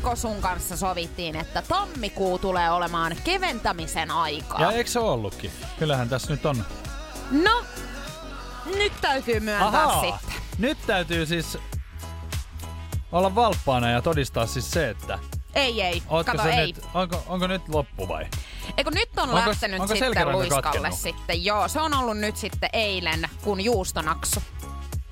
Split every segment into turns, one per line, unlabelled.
Niko sun kanssa sovittiin, että tammikuu tulee olemaan keventämisen aikaa.
Ja eikö se ollutkin? Kyllähän tässä nyt on.
No, nyt täytyy myöntää
Ahaa.
sitten.
Nyt täytyy siis olla valppaana ja todistaa siis se, että
Ei, ei.
ootko
Kato, ei.
Nyt, onko, onko nyt loppu vai?
Eikö nyt on
Onko-
lähtenyt
onko
sitten luiskalle
katkennut?
sitten. Joo, se on ollut nyt sitten eilen, kun juustonaksu.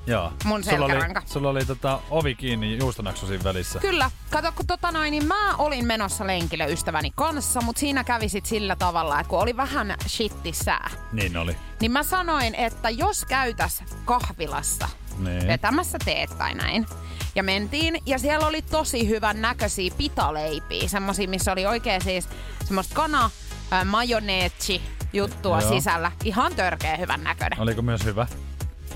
Joo.
Mun
sulla oli, sulla oli tota ovi kiinni juustonaksu siinä välissä.
Kyllä. Kato, kun tota noin, niin mä olin menossa lenkille ystäväni kanssa, mutta siinä kävi sit sillä tavalla, että kun oli vähän shitti sää,
Niin oli.
niin mä sanoin, että jos käytäs kahvilassa
Niin.
vetämässä teet tai näin. Ja mentiin, ja siellä oli tosi hyvän näköisiä pitaleipiä, semmosia, missä oli oikein siis semmoista kana, majoneetsi juttua
Joo.
sisällä. Ihan törkeä hyvän näköinen.
Oliko myös hyvä?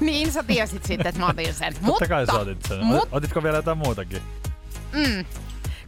Niin sä tiesit sitten, että mä otin sen.
Totta kai sä otit sen.
Mut,
Otitko vielä jotain muutakin?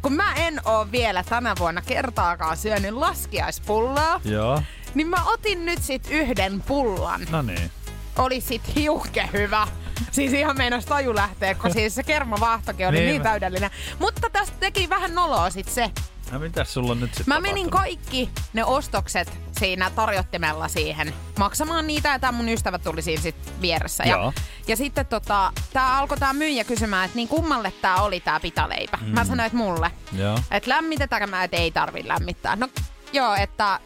kun mä en oo vielä tänä vuonna kertaakaan syönyt laskiaispulloa,
Joo.
niin mä otin nyt sit yhden pullan.
No niin.
Oli sit hiukke hyvä. Siis ihan meinas taju lähteä, kun siis se kermavaahtokin oli
Niin
niin,
mä-
täydellinen. Mutta tästä teki vähän noloa sit se.
No mitäs sulla on nyt sitten
Mä menin kaikki ne ostokset siinä tarjottimella siihen maksamaan niitä ja tää mun ystävä tuli siinä sit vieressä. Ja,
Joo.
ja sitten tota, tää alkoi tää myyjä kysymään, että niin kummalle tää oli tää pitaleipä. Mm. Mä sanoin, että mulle. Että lämmitetäänkö mä, että ei tarvi lämmittää. No joo, että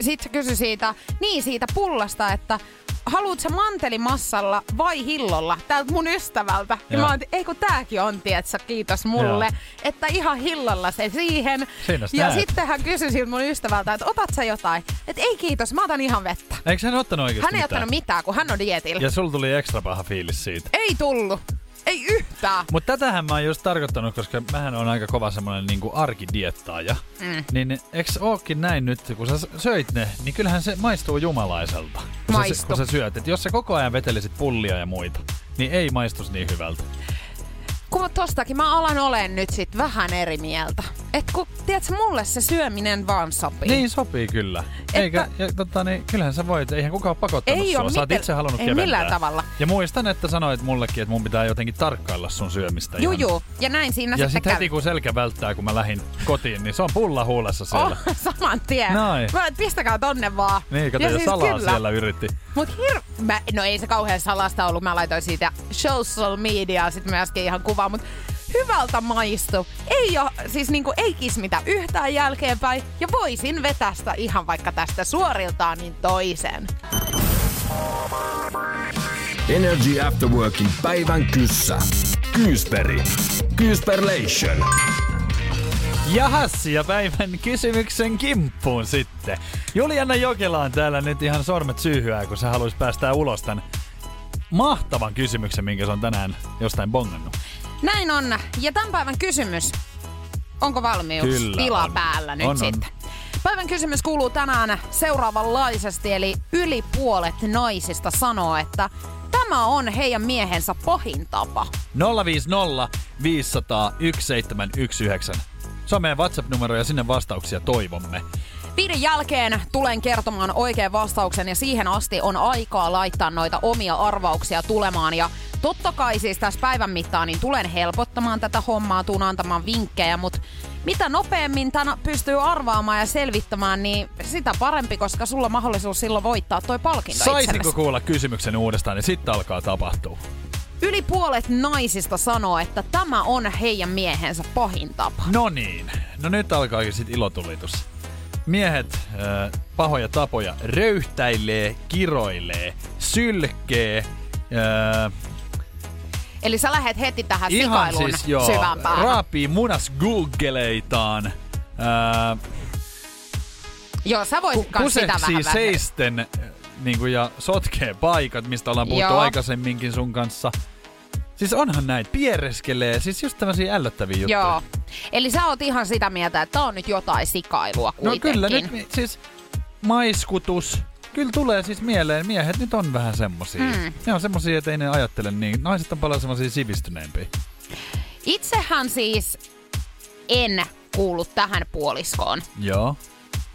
sit se kysyi siitä, niin siitä pullasta, että haluut sä mantelimassalla vai hillolla täältä mun ystävältä? Ja
Joo.
mä oon, ei kun tääkin on, tietsä, kiitos mulle.
Joo.
Että ihan hillolla se siihen.
Siinäs
ja
näet.
sitten hän kysyi siltä mun ystävältä, että otat sä jotain? Että ei kiitos, mä otan ihan vettä.
Eikö hän ottanut oikeasti
Hän ei
mitään?
ottanut mitään, kun hän on dietillä.
Ja sulla tuli ekstra paha fiilis siitä.
Ei tullut. Ei yhtään.
Mutta tätähän mä oon just tarkoittanut, koska mähän on aika kova semmonen niinku arkidiettaaja.
Mm.
Niin eks ookin näin nyt, kun sä söit ne, niin kyllähän se maistuu jumalaiselta. Kun sä,
Maistuu.
kun sä syöt. Et jos sä koko ajan vetelisit pullia ja muita, niin ei maistus niin hyvältä.
Kun tostakin mä alan olen nyt sit vähän eri mieltä. Et kun, tiedätkö, mulle se syöminen vaan sopii.
Niin sopii kyllä.
Että-
Eikä, ja, tota, niin, kyllähän sä voit, eihän kukaan ole pakottanut
Ei
sua.
oo
Sä oot
miten-
itse halunnut
ei
keventää.
millään tavalla.
Ja muistan, että sanoit mullekin, että mun pitää jotenkin tarkkailla sun syömistä.
Juu, juu. Ja näin siinä
Ja
sitten
sitten heti kun selkä välttää, kun mä lähdin kotiin, niin se on pulla huulessa siellä.
Oh, saman tien.
Noin.
Mä, pistäkää tonne vaan.
Niin, kato,
Ja
ja
siis
salaa
kyllä.
siellä yritti.
Mut hir... Mä, no ei se kauhean salasta ollut. Mä laitoin siitä social mediaa sit myöskin ihan kuvaa, mut hyvältä maistu. Ei oo, siis niinku ei kismitä yhtään jälkeenpäin. Ja voisin vetästä ihan vaikka tästä suoriltaan niin toisen.
Energy After Workin päivän kyssä. Kyysperi. Kyysperlation.
Jahas, ja päivän kysymyksen kimppuun sitten. Juliana Jokela on täällä nyt ihan sormet syyhyää, kun se haluaisi päästää ulos tämän mahtavan kysymyksen, minkä se on tänään jostain bongannut.
Näin on. Ja tämän päivän kysymys. Onko valmius?
Kyllä
Tila
on.
päällä nyt
On, on.
sitten. Päivän kysymys kuuluu tänään seuraavanlaisesti, eli yli puolet naisista sanoo, että tämä on heidän miehensä pahin tapa.
050 500 1719. Se on meidän WhatsApp-numero ja sinne vastauksia toivomme.
Viiden jälkeen tulen kertomaan oikean vastauksen ja siihen asti on aikaa laittaa noita omia arvauksia tulemaan. Ja totta kai siis tässä päivän mittaan niin tulen helpottamaan tätä hommaa, tuun antamaan vinkkejä, mutta mitä nopeammin tänä pystyy arvaamaan ja selvittämään, niin sitä parempi, koska sulla on mahdollisuus silloin voittaa toi palkinto
Saisinko
itsellesi.
kuulla kysymyksen uudestaan, niin sitten alkaa tapahtua.
Yli puolet naisista sanoo, että tämä on heidän miehensä pahin tapa.
No niin, no nyt alkaakin sitten ilotulitus. Miehet äh, pahoja tapoja röyhtäilee, kiroilee, sylkee, äh,
Eli sä lähet heti tähän
ihan
sikailuun
siis joo,
syvään päähän.
raapii munas googleitaan, äh,
Joo, sä voisit kans sitä vähän
seisten niin kuin, ja sotkee paikat, mistä ollaan puhuttu
Joo.
aikaisemminkin sun kanssa. Siis onhan näitä, piereskelee, siis just tämmöisiä ällöttäviä juttuja.
Joo. Eli sä oot ihan sitä mieltä, että on nyt jotain sikailua
No
kuitenkin.
kyllä nyt, siis maiskutus, kyllä tulee siis mieleen, miehet nyt on vähän semmosia.
Mm.
Ne on semmosia, että ei ne ajattele niin. Naiset on paljon semmosia sivistyneempiä.
Itsehän siis en kuulu tähän puoliskoon,
Joo.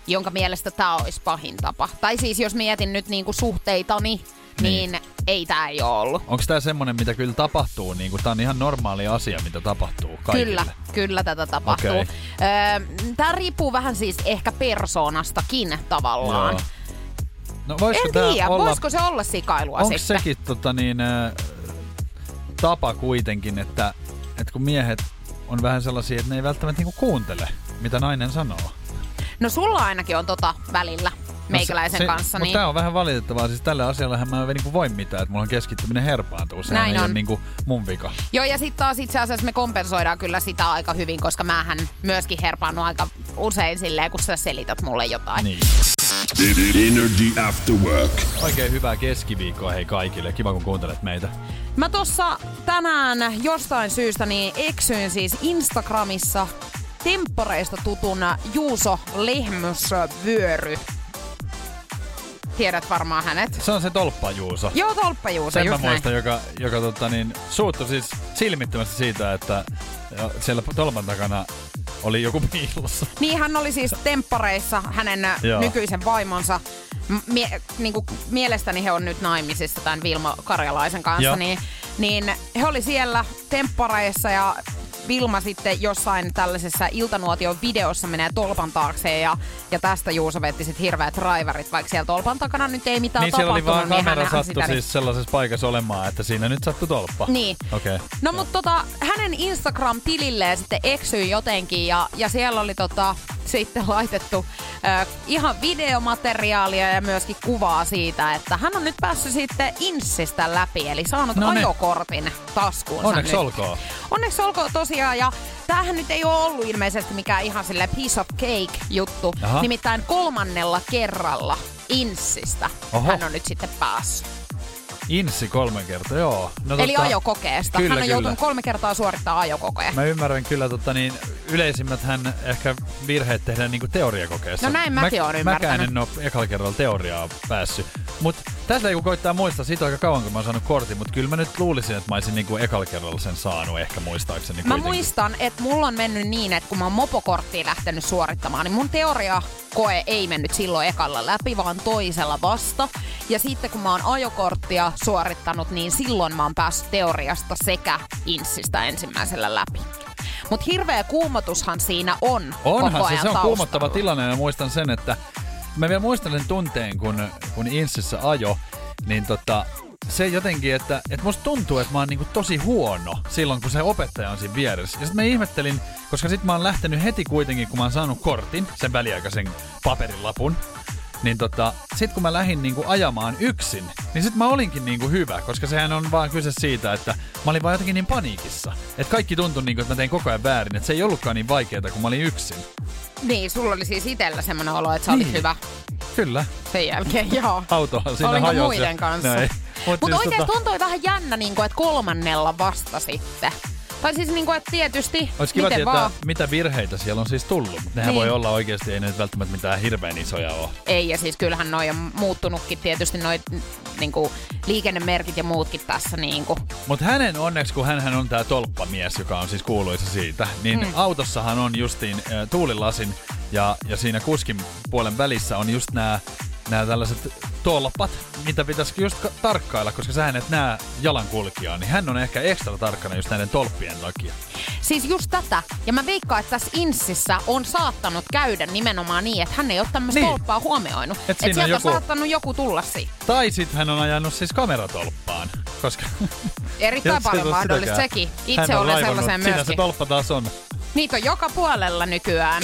jonka mielestä tämä olisi pahin tapa. Tai siis jos mietin nyt niinku suhteitani, niin, niin ei tämä ei ole ollut.
Onko tää semmonen, mitä kyllä tapahtuu? Niin tää on ihan normaali asia, mitä tapahtuu kaikille.
Kyllä, kyllä tätä tapahtuu.
Okei.
Öö, tämä riippuu vähän siis ehkä persoonastakin tavallaan.
Joo. No voisiko
En
tää
tiedä,
olla...
voisiko se olla sikailua
Onko
sitten?
sekin tota niin, äh, tapa kuitenkin, että, että kun miehet on vähän sellaisia, että ne ei välttämättä niinku kuuntele, mitä nainen sanoo.
No sulla ainakin on tota välillä meikäläisen
No se,
kanssa.
Mutta
Niin...
tää on vähän valitettavaa. Siis tällä asiallahan mä en niinku voi mitään, että mulla on keskittyminen herpaantuu. Sehän
Näin
ei
on.
ole niinku mun vika.
Joo, ja sitten taas itse asiassa me kompensoidaan kyllä sitä aika hyvin, koska mähän myöskin herpaannut aika usein silleen, kun sä selität mulle jotain.
Niin.
Energy After Work.
Oikein hyvää keskiviikkoa hei kaikille. Kiva kun kuuntelet meitä.
Mä tossa tänään jostain syystä niin eksyin siis Instagramissa temppareista tutun Juuso Lehmysvyöry. Tiedät varmaan hänet.
Se on se tolppa Juuso.
Joo, Tolppa Juuso,
Sen mä
just näin.
muistan, joka, joka tota, niin, suuttui siis silmittömästi siitä, että siellä tolpan takana oli joku piilossa.
Niin, hän oli siis temppareissa hänen
Joo.
nykyisen vaimonsa. Mie- niin kuin mielestäni he on nyt naimisissa tämän Vilma Karjalaisen kanssa.
Joo.
Niin, niin he oli siellä temppareissa ja Vilma sitten jossain tällaisessa iltanuotion videossa menee tolpan taakse ja, ja tästä Juuso vetti sitten hirveät raivarit, vaikka siellä tolpan takana nyt ei mitään
Niin siellä oli
tapahtunut.
vaan kamera
hänhän
sattu
sitä
siis sellaisessa paikassa olemaan, että siinä nyt sattui tolppa.
Niin.
Okei. Okay.
No mutta tota, hänen Instagram-tililleen sitten eksyi jotenkin ja, ja siellä oli tota, sitten laitettu äh, ihan videomateriaalia ja myöskin kuvaa siitä, että hän on nyt päässyt sitten Insistä läpi, eli saanut
No niin.
ajokortin taskuunsa
Onneksi
nyt.
olkoon.
Onneksi olkoon tosiaan, ja tämähän nyt ei ole ollut ilmeisesti mikään ihan sille piece of cake juttu.
Aha.
Nimittäin kolmannella kerralla Insistä
Oho.
hän on nyt sitten päässyt.
Insi kolme kertaa, joo. No,
Eli ajokokeesta.
Kyllä,
hän on
kyllä.
joutunut kolme kertaa suorittaa ajokokeen.
Mä ymmärrän kyllä, tota, niin, yleisimmät hän ehkä virheet tehdään niinku teoriakokeessa.
No näin mäkin oon
Mäkään
ymmärtänyt.
en ole ekalla kerralla teoriaa päässyt. Mut tässä ei kun koittaa muistaa, siitä on aika kauan kun mä oon saanut kortin, mutta kyllä mä nyt luulisin, että mä olisin niinku ekalla kerralla sen saanut ehkä muistaakseni
Mä
kuitenkin.
muistan, että mulla on mennyt niin, että kun mä oon mopokorttia lähtenyt suorittamaan, niin mun teoriakoe ei mennyt silloin ekalla läpi, vaan toisella vasta. Ja sitten kun mä oon ajokorttia suorittanut, niin silloin mä oon päässyt teoriasta sekä insistä ensimmäisellä läpi. Mutta hirveä kuumotushan siinä on
Onhan
koko
se,
ajan
se on
taustalla.
kuumottava tilanne. Mä muistan sen, että mä vielä muistan sen tunteen, kun, kun Insissä ajo, niin tota, se jotenkin, että, että musta tuntuu, että mä oon niinku tosi huono silloin, kun se opettaja on siinä vieressä. Ja sitten mä ihmettelin, koska sit mä oon lähtenyt heti kuitenkin, kun mä oon saanut kortin, sen väliaikaisen paperilapun, niin tota, sit kun mä lähdin niinku ajamaan yksin, niin sit mä olinkin niinku hyvä, koska sehän on vaan kyse siitä, että mä olin vaan jotenkin niin paniikissa. Että kaikki tuntui niinku, että mä tein koko ajan väärin, että se ei ollutkaan niin vaikeaa, kun mä olin yksin.
Niin, sulla oli siis itsellä semmoinen olo, että sä olit
Niin.
hyvä
Kyllä.
sen jälkeen, joo.
Autohan siinä
Olinko
hajosi.
muiden kanssa?
Mut
Mutta
siis
oikeasti
tota,
tuntui vähän jännä, niin kuin, että kolmannella vasta sitten. Tai siis, niin kuin, että tietysti,
Olisi kiva tietää,
vaan.
mitä virheitä siellä on siis tullut. Nehän
Niin.
voi olla oikeasti, ei ne nyt välttämättä mitään hirveän isoja ole.
Ei, ja siis kyllähän noi on muuttunutkin tietysti noi niin kuin, liikennemerkit ja muutkin tässä. Niin kuin.
Mutta hänen onneksi, kun hän on tämä tolppamies, joka on siis kuuluisa siitä, niin
Mm.
mm. autossahan on justiin äh, tuulilasin ja, ja siinä kuskin puolen välissä on just nämä nämä tällaiset tolpat, mitä pitäisi just ka- tarkkailla, koska sä et näe jalankulkijaa, niin hän on ehkä ekstra tarkkana just näiden tolppien takia.
Siis just tätä. Ja mä veikkaan, että tässä Insissä on saattanut käydä nimenomaan niin, että hän ei ole tämmöistä
Niin.
tolppaa huomioinut.
Et
Että
siinä
sieltä
on joku-
saattanut joku tulla siitä.
Tai sitten hän on ajanut siis kameratolppaan, koska...
Erittäin
et
paljon mahdollista
sitäkään.
sekin. Itse olen sellaisen
Siinä se
myöskin.
tolppa taas on.
Niitä on joka puolella nykyään.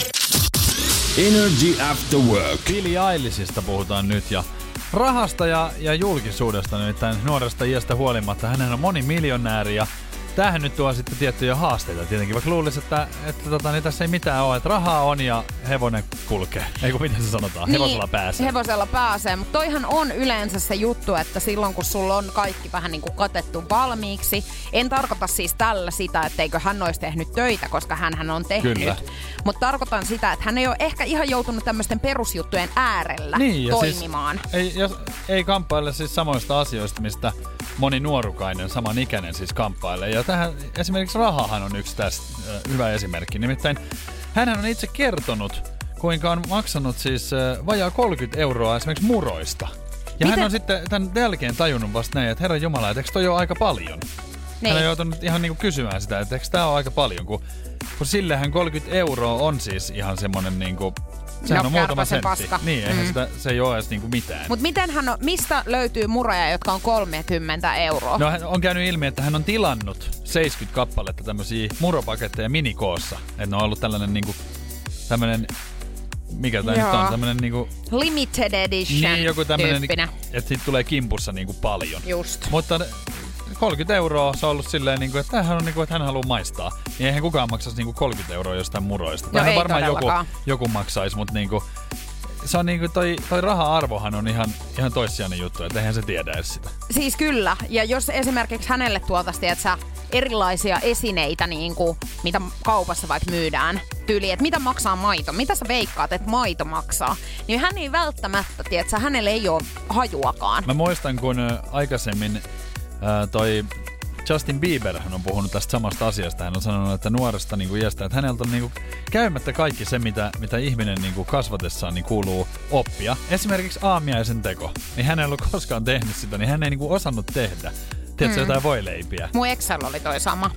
Energy After Work.
Billie puhutaan nyt ja rahasta ja, ja julkisuudesta nyt tämän nuoresta iästä huolimatta. Hän on monimiljonääri ja tämähän nyt tuo sitten tiettyjä haasteita tietenkin, vaikka luulisi, että, että tota, niin tässä ei mitään ole, että rahaa on ja hevonen kulkee. Ei kun miten se sanotaan, hevosella pääsee.
Hevosella pääsee, mutta toihan on yleensä se juttu, että silloin kun sulla on kaikki vähän niin kuin katettu valmiiksi, en tarkoita siis tällä sitä, etteikö hän olisi tehnyt töitä, koska hän on tehnyt.
Kyllä.
Mutta tarkoitan sitä, että hän ei ole ehkä ihan joutunut tämmöisten perusjuttujen äärellä
Niin, ja
toimimaan.
Siis, ei, jos, ei kamppaile siis samoista asioista, mistä moni nuorukainen, samanikäinen siis kamppailee. Ja tähän esimerkiksi rahahan on yksi tästä hyvä esimerkki. Nimittäin hän on itse kertonut, kuinka on maksanut siis vajaa 30 euroa esimerkiksi muroista. Ja
Miten-
hän on sitten tämän jälkeen tajunnut vasta näin, että herra Jumala, että eikö toi ole aika paljon?
Niin.
Hän on joutunut ihan niinku kysymään sitä, että eikö tämä ole aika paljon, kun, kun sillehän 30 euroa on siis ihan semmonen niinku, sehän
No,
on muutama sentti.
paska.
Niin, eihän
Mm.
sitä, se ei ole edes niinku mitään.
Mutta miten hän on, mistä löytyy muroja, jotka on 30 euroa?
No hän on käynyt ilmi, että hän on tilannut 70 kappaletta tämmöisiä muropaketteja minikoossa. Että ne on ollut tällainen niinku, tämmönen, mikä tämä nyt on, tämmönen niinku,
Limited edition
niin joku tämmönen, että siitä tulee kimpussa niinku paljon.
Just.
Mutta 30 euroa se on ollut silleen, niinku, että tämähän on niinku, että hän haluaa maistaa. Niin eihän kukaan maksaisi niinku 30 euroa jostain muroista.
No ei
varmaan joku, joku maksaisi, mutta niinku, se on niinku toi, toi raha-arvohan on ihan, ihan toissijainen juttu, että eihän se tiedä edes sitä.
Siis kyllä. Ja jos esimerkiksi hänelle tuotaisiin, että sä erilaisia esineitä, niin kuin, mitä kaupassa vaikka myydään, tyyli, että mitä maksaa maito, mitä sä veikkaat, että maito maksaa, niin hän ei välttämättä, tiedä, hänelle ei ole hajuakaan.
Mä muistan, kun aikaisemmin ää, toi Justin Bieber hän on puhunut tästä samasta asiasta. Hän on sanonut, että nuoresta niin kuin iästä, että häneltä on niin kuin, käymättä kaikki se, mitä, mitä ihminen niin kuin kasvatessaan niin kuuluu oppia. Esimerkiksi aamiaisen teko. Niin hän ei ollut koskaan tehnyt sitä, niin hän ei niin kuin osannut tehdä. Tiedätkö,
Mm.
jotain voileipiä.
Mun Excel oli toi sama.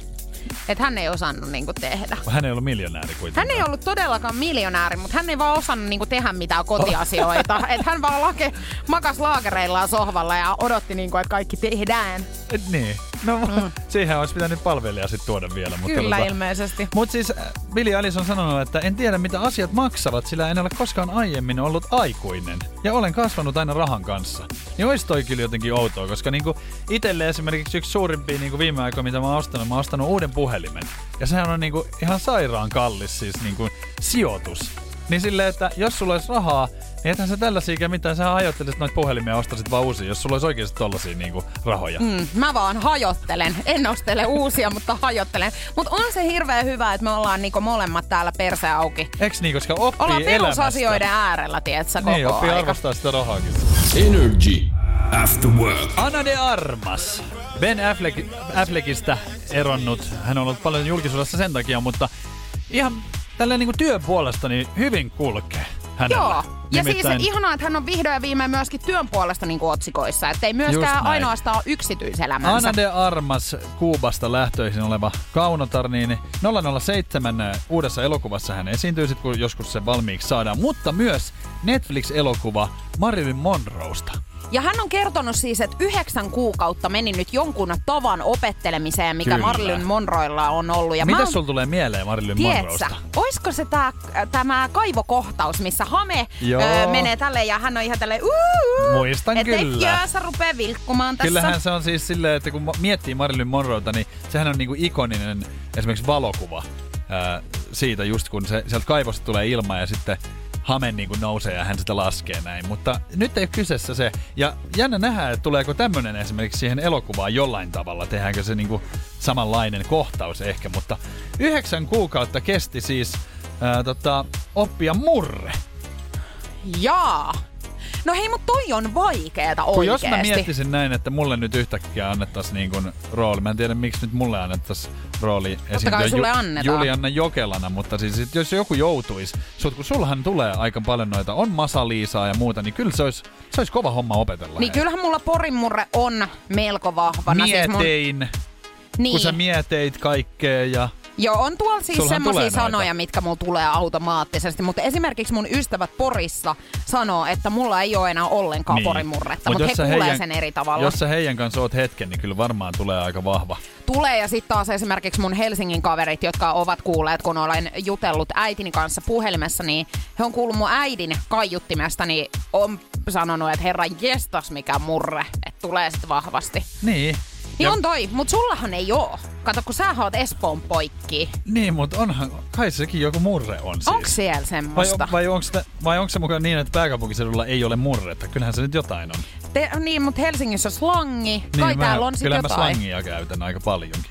Että hän ei osannut niinku tehdä.
Hän ei ollut miljonääri kuitenkaan.
Hän ei ollut todellakaan miljonääri, mutta hän ei vaan osannut niinku tehdä mitään kotiasioita. Et hän vaan lake, makas laakereillaan sohvalla ja odotti, niinku, että kaikki tehdään.
Et Niin. No, mm. siihen olisi pitänyt palvelija sitten tuoda vielä. Mutta
Kyllä
tota-
ilmeisesti.
Mutta siis äh, Billy Alice on sanonut, että en tiedä mitä asiat maksavat, sillä en ole koskaan aiemmin ollut aikuinen. Ja olen kasvanut aina rahan kanssa. Niin olisi toi kyllä jotenkin outoa, koska niinku itselle esimerkiksi yksi suurimpia niinku viime aikoina, mitä mä oon ostanut, mä oon ostanut uuden puhelimen. Ja sehän on niinku ihan sairaan kallis siis niinku sijoitus. Niin silleen, että jos sulla olisi rahaa, niin ethän sä tällaisia mitään. Sä ajattelisit noita puhelimia ja ostasit vaan uusia, jos sulla olisi oikeasti tollasia niinku rahoja.
Mm, mä vaan hajottelen. En ostele uusia, mutta hajottelen. Mutta on se hirveän hyvä, että me ollaan niinku molemmat täällä perse auki.
Eks niin, koska oppii
Ollaan
elämästä.
perusasioiden äärellä, tietsä, koko
Niin, oppii
aika.
arvostaa sitä rahaakin.
Energy After Work.
Anna de Armas. Ben Affleck, Affleckistä eronnut. Hän on ollut paljon julkisuudessa sen takia, mutta ihan tälleen niin työn puolesta niin hyvin kulkee hänellä.
Joo. Ja
Nimittäin-
siis ihanaa, että hän on vihdoin ja viimein myöskin työn puolesta niin otsikoissa. Että ei
Just
myöskään ainoastaan yksityiselämänsä.
Anna de Armas Kuubasta lähtöisin oleva kaunotar, niin 007 uudessa elokuvassa hän esiintyy sit, kun joskus se valmiiksi saadaan, mutta myös Netflix-elokuva Marilyn Monroesta.
Ja hän on kertonut siis, että yhdeksän kuukautta meni nyt jonkun tavan opettelemiseen, mikä
Kyllä.
Marilyn Monroilla on ollut. Ja
Mitä
oon-
sulla tulee mieleen Marilyn Monroesta?
oisko se tää, tämä kaivokohtaus, missä hame
Joo.
öö, menee tälleen ja hän on ihan tälleen uuu,
Muistan
et
kyllä.
Et sä rupee vilkkumaan tässä.
Kyllähän se on siis silleen, että kun miettii Marilyn Monroeta, niin sehän on niinku ikoninen esimerkiksi valokuva ää, siitä just kun se, sieltä kaivosta tulee ilma ja sitten hame niinku nousee ja hän sitä laskee näin. Mutta nyt ei ole kyseessä se. Ja jännä nähdä, että tuleeko tämmönen esimerkiksi siihen elokuvaan jollain tavalla. Tehdäänkö se niinku samanlainen kohtaus ehkä. Mutta yhdeksän kuukautta kesti siis ää, tota, oppia murre.
Jaa. No hei, mutta toi on vaikeeta
Kun jos
oikeesti.
mä miettisin näin, että mulle nyt yhtäkkiä annettaisiin niin kuin rooli, mä en tiedä miksi nyt mulle annettaisiin rooli esiintyä
sulle annetaan.
Julianna Jokelana, mutta siis sit jos joku joutuisi, sut, kun sullahan tulee aika paljon noita, on Masa-Liisaa ja muuta, niin kyllä se olisi, se olisi kova homma opetella.
Niin
hei.
kyllähän mulla porimurre on melko vahvana. Siis mun,
Mietein,
niin.
kun sä mieteit kaikkea ja...
Joo, on tuolla siis semmoisia sanoja, mitkä mulla tulee automaattisesti, mutta esimerkiksi mun ystävät Porissa sanoo, että mulla ei ole enää ollenkaan niin. porimurretta,
Mut
mutta
jos
he kuulee
heidän-
sen eri tavalla.
Jos sä heidän kanssa oot hetken, niin kyllä varmaan tulee aika vahva.
Tulee ja sitten taas esimerkiksi mun Helsingin kaverit, jotka ovat kuulleet, kun olen jutellut äitini kanssa puhelimessa, niin he on kuullut mun äidin kaiuttimesta, niin on sanonut, että herra jestas mikä murre, että tulee sitten vahvasti.
Niin.
Niin
Ja-
on toi, mutta sullahan ei oo. Kato, kun sä oot Espoon poikki.
Niin, mutta onhan, kai sekin joku murre on siis.
Onks siellä semmoista?
vai, onko vai onko se mukaan niin, että pääkaupunkiseudulla ei ole murretta? Kyllähän se nyt jotain on.
Te, niin, mutta Helsingissä on slangi. Kai
niin,
täällä on sit
kyllä
jotain.
mä slangia käytän aika paljonkin.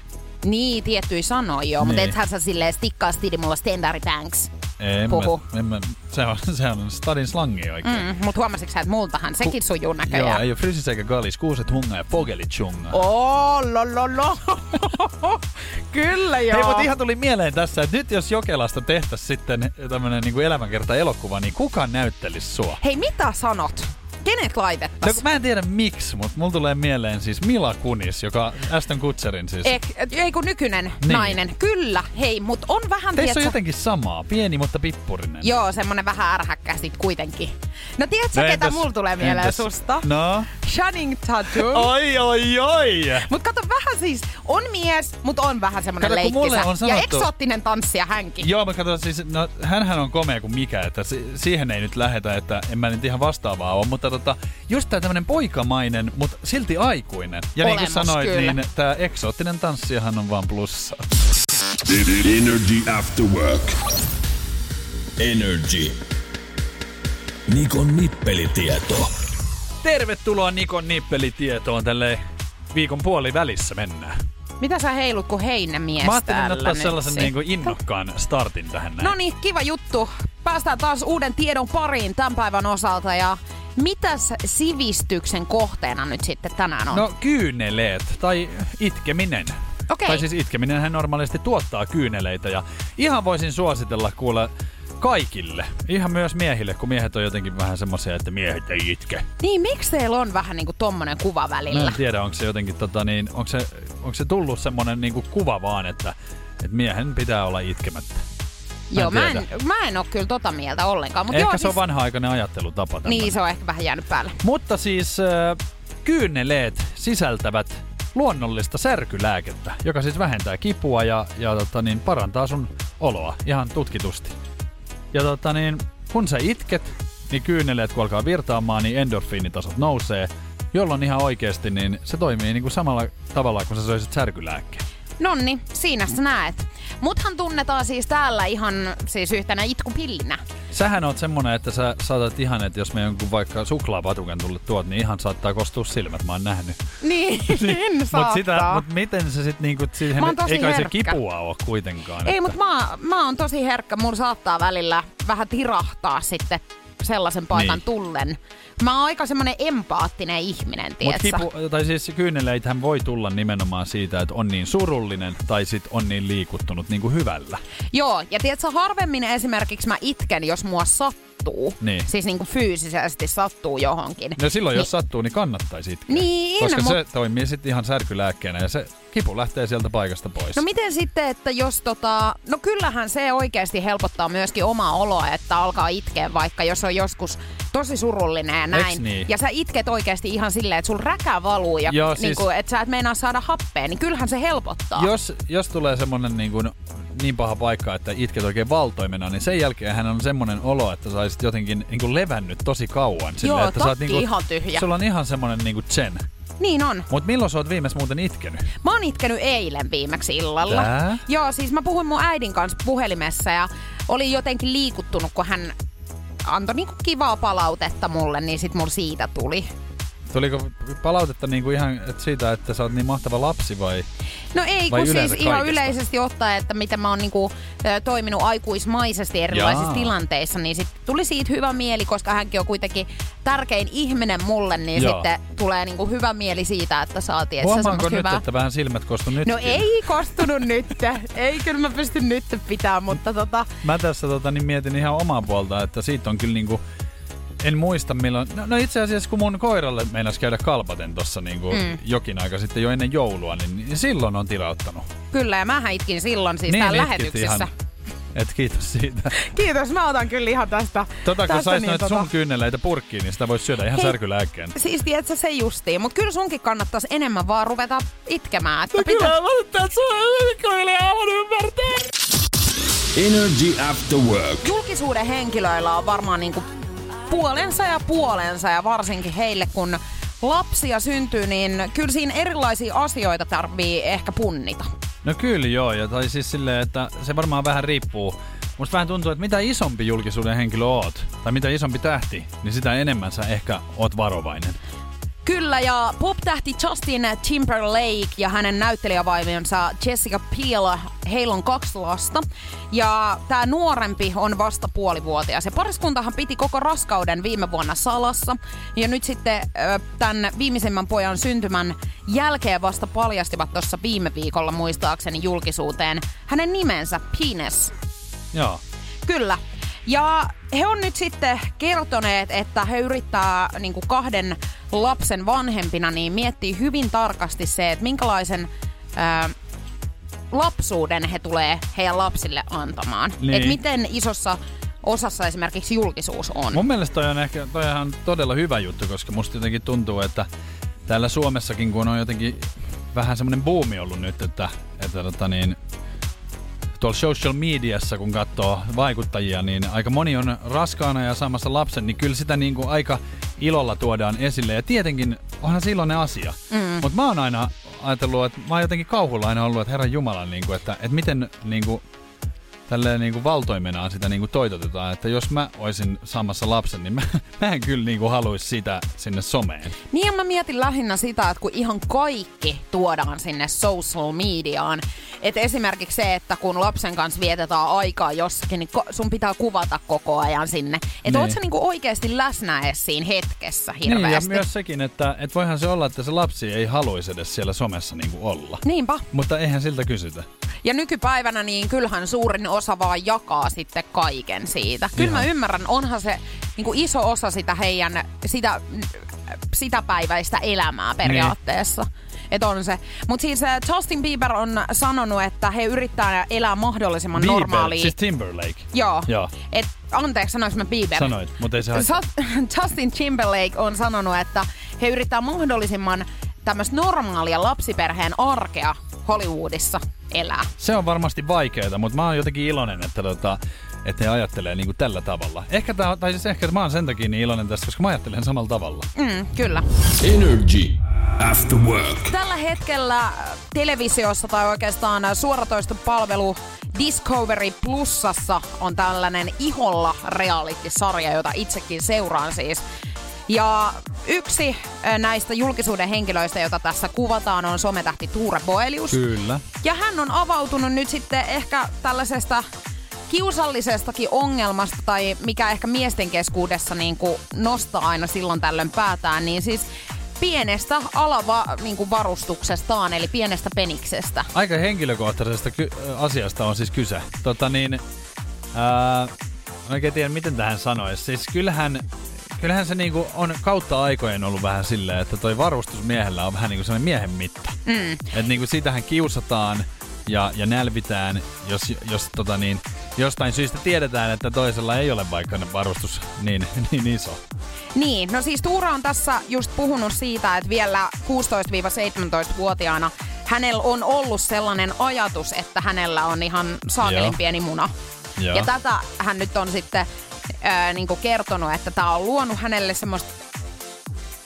Niin, tiettyi sanoja joo, mutta
Niin.
ethän sä silleen stikkaa stidi mulla standardi banks.
En
Puhu.
Mä, en mä, se, on, se on stadin slangi oikein.
Mm, mutta huomasitko sä, että multahan sekin sujuu näköjään?
Joo, ei ole frysis eikä galis, kuuset hunga ja pogelit chunga.
Oh, lo, lo, lo. Kyllä joo.
Hei, mutta ihan tuli mieleen tässä, että nyt jos Jokelasta tehtäisiin sitten tämmönen niin elämänkerta elokuva, niin kuka näyttelisi sua?
Hei, mitä sanot? Kenet
No,
laitettais?
kun mä en tiedä miksi, mutta mulla tulee mieleen siis Mila Kunis, joka Aston Kutcherin siis.
Ek, ei kun nykyinen
Niin.
nainen. Kyllä, hei, mutta on vähän,
Teissä on
tietsä-
jotenkin samaa, pieni mutta pippurinen.
Joo, semmonen vähän ärhäkkä sit kuitenkin. No tiedätkö,
No
ketä
entäs-
mulla tulee mieleen
entäs-
susta?
No?
Channing Tatum.
Oi, oi, oi!
Mut kato vähän siis, on mies, mutta on vähän semmonen
Kato,
leikkisä.
on sanottu-
Ja eksoottinen tanssija hänkin.
Joo, mä katson siis, no hänhän on komea kuin mikä, että si- siihen ei nyt lähetä, että en mä nyt ihan vastaavaa ole, mutta tota, just tää tämmönen poikamainen, mutta silti aikuinen. Ja niin kuin sanoit,
kyllä.
niin tää eksoottinen tanssijahan on vaan plussa.
Energy After Work. Energy. Nikon nippelitieto.
Tervetuloa Nikon nippelitietoon tälle viikon puoli välissä mennään.
Mitä sä heilut kuin heinämies
Mä ajattelin ottaa sellaisen niin kuin innokkaan startin tähän näin.
No niin, kiva juttu. Päästään taas uuden tiedon pariin tämän päivän osalta ja mitäs sivistyksen kohteena nyt sitten tänään on?
No kyyneleet tai itkeminen.
Okei.
Tai siis itkeminen normaalisti tuottaa kyyneleitä ja ihan voisin suositella kuule kaikille. Ihan myös miehille, kun miehet on jotenkin vähän semmoisia, että miehet ei itke.
Niin, miksi teillä on vähän niinku tommonen kuva
Mä
välillä?
en tiedä, onko se jotenkin tota niin, onko se, onko se tullut semmonen niinku kuva vaan, että, että miehen pitää olla itkemättä.
Joo, mä en, mä en oo kyllä tota mieltä ollenkaan. Mut
Ehkä
joo,
se on
siis,
vanha-aikainen ajattelutapa. tämmönen.
Niin, se on ehkä vähän jäänyt päälle.
Mutta siis äh, kyyneleet sisältävät luonnollista särkylääkettä, joka siis vähentää kipua ja, ja tota niin, parantaa sun oloa ihan tutkitusti. Ja tota niin, kun sä itket, niin kyyneleet kun alkaa virtaamaan, niin endorfiinitasot nousee, jolloin ihan oikeasti niin se toimii niin kuin samalla tavalla kuin sä söisit särkylääkkeen.
Nonni, siinä sä näet. Muthan tunnetaan siis täällä ihan siis yhtenä itkupillinä.
Sähän oot semmonen, että sä saatat ihan, että jos me jonkun vaikka suklaapatukan tulle tuot, niin ihan saattaa kostua silmät, mä oon nähnyt.
Niin, niin
Mut, sitä, mut miten se sit niinku siihen, ei kai se kipua oo kuitenkaan.
Ei,
että-
mutta mä, mä oon tosi herkkä. Mulla saattaa välillä vähän tirahtaa sitten sellaisen paikan
Niin.
tullen. Mä oon aika semmonen empaattinen ihminen,
Mut
tietsä.
kipu, tai siis kyyneleithän voi tulla nimenomaan siitä, että on niin surullinen tai sit on niin liikuttunut niin kuin hyvällä.
Joo, ja tiedätkö, harvemmin esimerkiksi mä itken, jos mua sattuu.
Niin.
Siis niinku fyysisesti sattuu johonkin.
No silloin,
Niin-
jos sattuu, niin kannattaisi itkeä.
Niin,
Koska
mut-
se toimii sitten ihan särkylääkkeenä ja se kipu lähtee sieltä paikasta pois.
No miten sitten, että jos tota... No kyllähän se oikeasti helpottaa myöskin omaa oloa, että alkaa itkeä, vaikka jos on joskus tosi surullinen ja näin.
Niin?
Ja sä itket oikeasti ihan silleen, että sul räkä valuu ja
Joo,
niin
siis-
kuin, että sä et meinaa saada happea, niin kyllähän se helpottaa.
Jos, jos tulee semmonen niin, kuin, niin paha paikka, että itket oikein valtoimena, niin sen jälkeen hän on semmonen olo, että sä olisit jotenkin niin kuin levännyt tosi kauan.
Joo,
että
takki
niin
ihan tyhjä.
Sulla on ihan semmonen niin kuin zen.
Niin on.
Mut milloin sä oot viimeis muuten itkenyt?
Mä oon itkenyt eilen viimeksi illalla.
Tää?
Joo, siis mä puhuin mun äidin kanssa puhelimessa ja oli jotenkin liikuttunut, kun hän antoi niinku kivaa palautetta mulle, niin sit mulla siitä tuli.
Tuliko palautetta niin kuin ihan että siitä, että sä oot niin mahtava lapsi vai?
No ei,
Vai
kun siis
yleensä
ihan
kaikesta?
yleisesti ottaen, että miten mä oon niinku, toiminut aikuismaisesti erilaisissa
Jaa.
tilanteissa, niin sit tuli siitä hyvä mieli, koska hänkin on kuitenkin tärkein ihminen mulle, niin
Joo.
sitten tulee niinku hyvä mieli siitä, että saatiin
Huomaanko nyt,
hyvää.
että vähän silmät kostu nyt?
No ei kostunut nyt. Ei kyllä mä pystyn nyt pitää, mutta tota...
Mä tässä tota, niin mietin ihan omaa puolta, että siitä on kyllä niinku, en muista milloin, no, no itse asiassa kun mun koiralle meinas käydä kalpaten tossa niinku mm. jokin aika sitten jo ennen joulua, niin, niin silloin on tirauttanut.
Kyllä, ja mähän itkin silloin siis
niin
täällä
itkit
lähetyksessä.
Ihan, et kiitos siitä.
Kiitos, mä otan kyllä ihan tästä.
Tota, kun
tästä
sais
niin,
noita
tota-
sun kyyneleitä purkkiin, niin sitä voisi syödä ihan
Hei.
särkylääkkeen.
Siis tiedätkö se justiin, mutta kyllä sunkin kannattaisi enemmän vaan ruveta itkemään. Että
No
pitää...
kyllä, mä nyt että sun aivan ymmärtää.
Energy After Work.
Julkisuuden henkilöillä on varmaan niinku puolensa ja puolensa ja varsinkin heille kun lapsia syntyy, niin kyllä siinä erilaisia asioita tarvii ehkä punnita.
No kyllä joo, ja tai siis silleen, että se varmaan vähän riippuu. Musta vähän tuntuu, että mitä isompi julkisuuden henkilö oot, tai mitä isompi tähti, niin sitä enemmän sä ehkä oot varovainen.
Kyllä, ja pop-tähti Justin Timberlake ja hänen näyttelijävaimonsa Jessica Biel, heillä on kaksi lasta. Ja tämä nuorempi on vasta puolivuotias. Ja pariskuntahan piti koko raskauden viime vuonna salassa. Ja nyt sitten tämän viimeisimmän pojan syntymän jälkeen vasta paljastivat tuossa viime viikolla muistaakseni julkisuuteen hänen nimensä Penis.
Joo.
Kyllä. Ja he on nyt sitten kertoneet, että he yrittää niin kuin kahden lapsen vanhempina niin miettii hyvin tarkasti se, että minkälaisen ää, lapsuuden he tulee heidän lapsille antamaan.
Niin.
Että miten isossa osassa esimerkiksi julkisuus on.
Mun mielestä toi on ehkä toi on ihan todella hyvä juttu, koska musta jotenkin tuntuu, että täällä Suomessakin, kun on jotenkin vähän semmoinen buumi ollut nyt, että, että tota niin, tuolla social mediassa, kun katsoo vaikuttajia, niin aika moni on raskaana ja saamassa lapsen, niin kyllä sitä niin kuin aika ilolla tuodaan esille. Ja tietenkin onhan silloin asia. Mm. Mutta mä oon aina ajatellut, että mä oon jotenkin kauhulla aina ollut, että Herran Jumala, niin kuin, että, että miten niin kuin, tälleen niin kuin valtoimenaan sitä niin kuin toitotetaan, että jos mä olisin saamassa lapsen, niin mä, mä en kyllä niin kuin haluaisi sitä sinne someen.
Niin ja mä mietin lähinnä sitä, että kun ihan kaikki tuodaan sinne social mediaan, että esimerkiksi se, että kun lapsen kanssa vietetään aikaa jossakin, niin sun pitää kuvata koko ajan sinne. Että niin. oot sä niinku oikeasti läsnä edes siinä hetkessä hirveästi.
Niin, ja myös sekin, että, että voihan se olla, että se lapsi ei haluaisi edes siellä somessa niinku olla.
Niinpä.
Mutta eihän siltä kysytä.
Ja nykypäivänä niin kyllähän suurin osa vaan jakaa sitten kaiken siitä. Kyllä Ihan. mä ymmärrän, onhan se niin kuin iso osa sitä heidän, sitä, sitä päiväistä elämää periaatteessa. Niin. Että on se. Mutta siis äh, Justin Bieber on sanonut, että he yrittää elää mahdollisimman
Bieber,
normaalia.
siis Timberlake.
Joo.
Joo.
Et, anteeksi, sanoinko mä Bieber?
Sanoit, mutta ei se haittaa.
Justin Timberlake on sanonut, että he yrittää mahdollisimman tämmöistä normaalia lapsiperheen arkea Hollywoodissa elää.
Se on varmasti vaikeaa, mutta mä oon jotenkin iloinen, että, tota, että he ajattelee niin kuin tällä tavalla. Ehkä tää, tai siis ehkä mä oon sen takia niin iloinen tästä, koska mä ajattelen samalla tavalla.
Mm, kyllä.
Energy After Work.
Tällä hetkellä televisiossa tai oikeastaan suoratoistopalvelu Discovery Plusassa on tällainen iholla reality-sarja, jota itsekin seuraan siis. Ja yksi näistä julkisuuden henkilöistä, jota tässä kuvataan, on sometähti Tuure Boelius.
Kyllä.
Ja hän on avautunut nyt sitten ehkä tällaisesta kiusallisestakin ongelmasta, tai mikä ehkä miesten keskuudessa niin kuin nostaa aina silloin tällöin päätään, niin siis pienestä alavarustuksestaan, niin eli pienestä peniksestä.
Aika henkilökohtaisesta ky- asiasta on siis kyse. Tota niin, ää, oikein tiedä miten tähän sanoisi. Siis kyllähän kyllähän se niinku on kautta aikojen ollut vähän silleen, että toi varustusmiehellä on vähän niinku sellainen miehen mitta. Mm. Että niinku sitähän kiusataan ja, ja nälvitään, jos, jos tota niin, jostain syystä tiedetään, että toisella ei ole vaikka varustus niin, niin iso.
Niin, no siis Tuura on tässä just puhunut siitä, että vielä 16-17-vuotiaana hänellä on ollut sellainen ajatus, että hänellä on ihan saakelin pieni muna. Joo. Ja tätä hän nyt on sitten ää, niin kuin kertonut, että tämä on luonut hänelle semmoista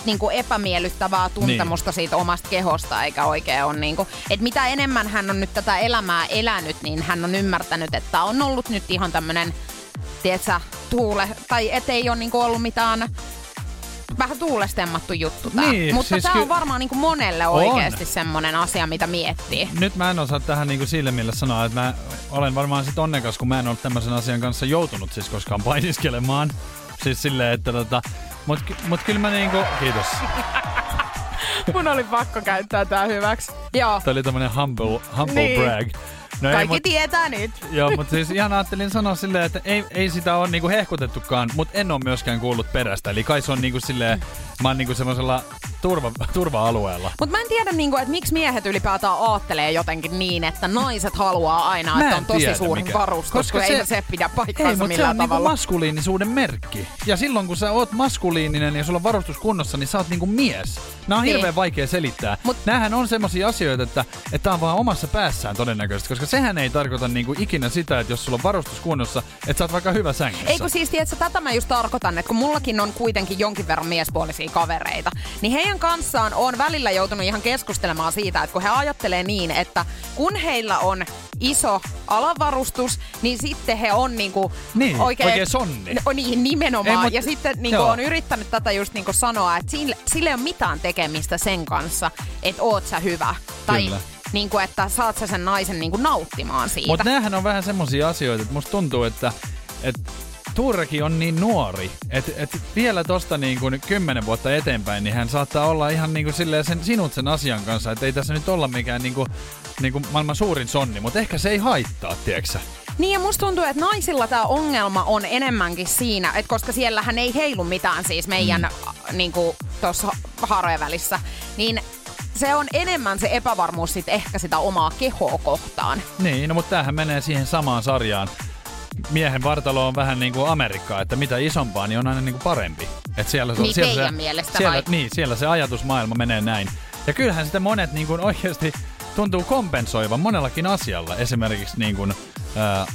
niin kuin epämiellyttävää tuntemusta niin. siitä omasta kehosta, eikä oikein ole niin kuin, että mitä enemmän hän on nyt tätä elämää elänyt, niin hän on ymmärtänyt, että on ollut nyt ihan tämmöinen, tietsä, tuule, tai ettei ole niin kuin ollut mitään vähän tuulestemmattu juttu tää.
Niin,
Mutta
siis
tämä
ky-
on varmaan niinku monelle oikeasti semmonen asia, mitä miettii.
Nyt mä en osaa tähän niinku sille millä sanoa, että mä olen varmaan sit onnekas, kun mä en ole tämmöisen asian kanssa joutunut siis koskaan painiskelemaan. Siis silleen, että tota, mut, mut kyllä mä niinku, kiitos.
Mun oli pakko käyttää tää hyväksi. Joo.
Tää oli tämmönen humble, humble
Niin.
brag. No
Kaikki
ei, mut,
tietää nyt.
joo, mutta siis ihan ajattelin sanoa silleen, että ei, ei sitä ole niinku hehkutettukaan, mutta en ole myöskään kuullut perästä. Eli kai se on niinku silleen, mä oon niinku semmoisella turva, turva-alueella.
Mutta mä en tiedä, niinku, että miksi miehet ylipäätään aattelee jotenkin niin, että naiset haluaa aina,
Mä
että on tosi
tiedä,
suuri
mikä.
varustus,
Koska se-
ei se pidä
Ei,
paikkaansa
mutta se
millään
on niinku
tavalla.
maskuliinisuuden merkki. Ja silloin kun sä oot maskuliininen ja sulla on varustus kunnossa, niin sä oot niinku mies. Nämä on
Niin.
hirveän vaikea selittää.
Mut-
Nämähän on semmosia asioita, että tämä on vaan omassa päässään todennäköisesti, koska sehän ei tarkoita niinku ikinä sitä, että jos sulla on varustus kunnossa, että sä oot vaikka hyvä sängyssä.
Ei kun siis, tiedätkö, tätä mä just tarkoitan, että kun mullakin on kuitenkin jonkin verran miespuolisia kavereita, niin heidän kanssaan on välillä joutunut ihan keskustelemaan siitä, että kun he ajattelee niin, että kun heillä on iso alavarustus, niin sitten he on niinku
Niin,
oikein,
oikein sonni.
No, niin, nimenomaan.
Ei, mut-
ja sitten niinku
joo.
on yrittänyt tätä just niinku sanoa, että sille, sille ei ole mitään tekemistä sen kanssa, että oot sä hyvä. Tai
Kyllä.
Niinku, että saat sä sen naisen niinku nauttimaan siitä.
Mutta näähän on vähän semmosia asioita, että musta tuntuu, että, että Tuurekin on niin nuori, että, että vielä tosta niin kuin kymmenen vuotta eteenpäin, niin hän saattaa olla ihan niin kuin silleen sen, sinut sen asian kanssa, että ei tässä nyt olla mikään niin kuin, niin kuin maailman suurin sonni, mutta ehkä se ei haittaa, tiedätkö
Niin ja musta tuntuu, että naisilla tämä ongelma on enemmänkin siinä, että koska siellähän ei heilu mitään siis meidän mm. niinku, tuossa haarojen välissä, niin se on enemmän se epävarmuus sit ehkä sitä omaa kehoa kohtaan.
Niin, no mutta tämähän menee siihen samaan sarjaan. Miehen vartalo on vähän niin kuin Amerikkaa, että mitä isompaa, niin on aina niin kuin parempi. Et siellä, se-
Niin
siellä
teidän
se,
mielestä
siellä,
vai?
Niin, siellä se ajatusmaailma menee näin. Ja kyllähän sitä monet niin kuin oikeasti tuntuu kompensoivan monellakin asialla. Esimerkiksi niin kuin, ä,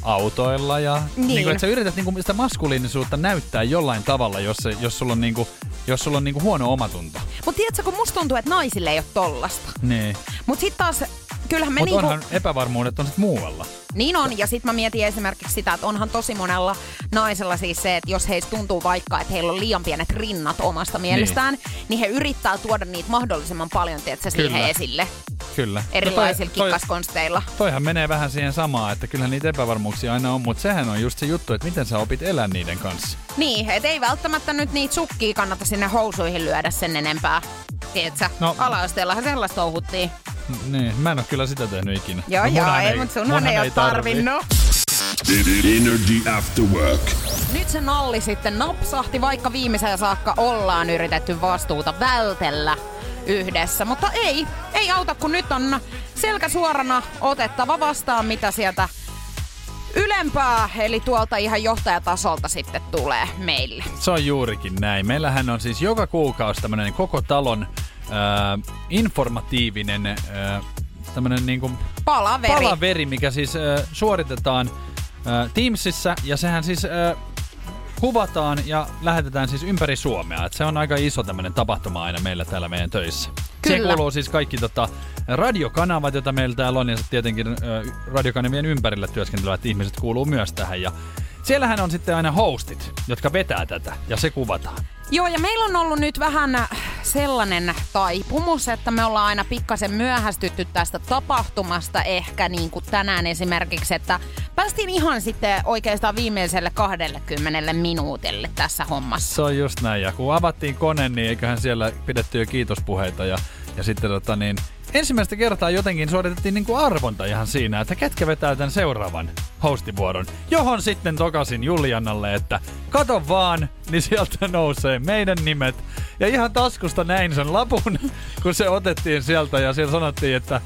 autoilla ja
Niin.
niin kuin, että sä yrität niin kuin sitä maskuliinisuutta näyttää jollain tavalla, jos, se, jos sulla on, niin kuin, jos sulla on niin kuin huono omatunto.
Mutta tiedätkö, kun musta tuntuu, että naisille ei ole tollasta.
Niin.
Mutta sitten taas, kyllähän me
Mutta
niinku...
onhan epävarmuudet on sitten muualla.
Niin on, ja sitten mä mietin esimerkiksi sitä, että onhan tosi monella naisella siis se, että jos heistä tuntuu vaikka, että heillä on liian pienet rinnat omasta mielestään, niin, niin he yrittää tuoda niitä mahdollisimman paljon, tiedätkö, siihen
Kyllä.
esille
Kyllä.
erilaisilla
No toi- toi-
kikkaskonsteilla.
Toihan menee vähän siihen samaan, että kyllähän niitä epävarmuuksia aina on, mutta sehän on just se juttu, että miten sä opit elää niiden kanssa.
Niin, et ei välttämättä nyt niitä sukkia kannata sinne housuihin lyödä sen enempää. Tiedätkö,
No.
no. ala-asteellahan sellaista touhuttiin.
Niin, mä en ole kyllä sitä tehnyt ikinä.
Joo,
No
joo,
munhan
ei, mutta sunhan ei ole. Tarvinnut.
Energy After Work.
Nyt se nalli sitten napsahti, vaikka viimeiseen saakka ollaan yritetty vastuuta vältellä yhdessä. Mutta ei, ei auta, kun nyt on selkä suorana otettava vastaan, mitä sieltä ylempää, eli tuolta ihan johtajatasolta sitten tulee meille.
Se on juurikin näin. Meillähän on siis joka kuukausi tämmönen koko talon äh, informatiivinen äh, tämmönen niinku
Palaveri.
palaveri, mikä siis äh, suoritetaan äh, Teamsissa ja sehän siis äh, kuvataan ja lähetetään siis ympäri Suomea. Et se on aika iso tämmöinen tapahtuma aina meillä täällä meidän töissä. Siihen
Kyllä.
kuuluu siis kaikki tota, radiokanavat, joita meillä täällä on, ja tietenkin äh, radiokanavien ympärillä työskentelevät ihmiset kuuluu myös tähän. Ja siellähän on sitten aina hostit, jotka vetää tätä, ja se kuvataan.
Joo, ja meillä on ollut nyt vähän sellainen taipumus, että me ollaan aina pikkasen myöhästytty tästä tapahtumasta ehkä niin kuin tänään esimerkiksi, että päästiin ihan sitten oikeastaan viimeiselle 20 minuutille tässä hommassa.
Se on just näin, ja kun avattiin kone, niin eiköhän siellä pidetty jo kiitospuheita, ja, ja sitten tota niin, ensimmäistä kertaa jotenkin suoritettiin niinku arvonta ihan siinä, että ketkä vetää tämän seuraavan hostivuoron, johon sitten tokasin Juliannalle, että kato vaan, niin sieltä nousee meidän nimet. Ja ihan taskusta näin sen lapun, kun se otettiin sieltä ja siellä sanottiin, että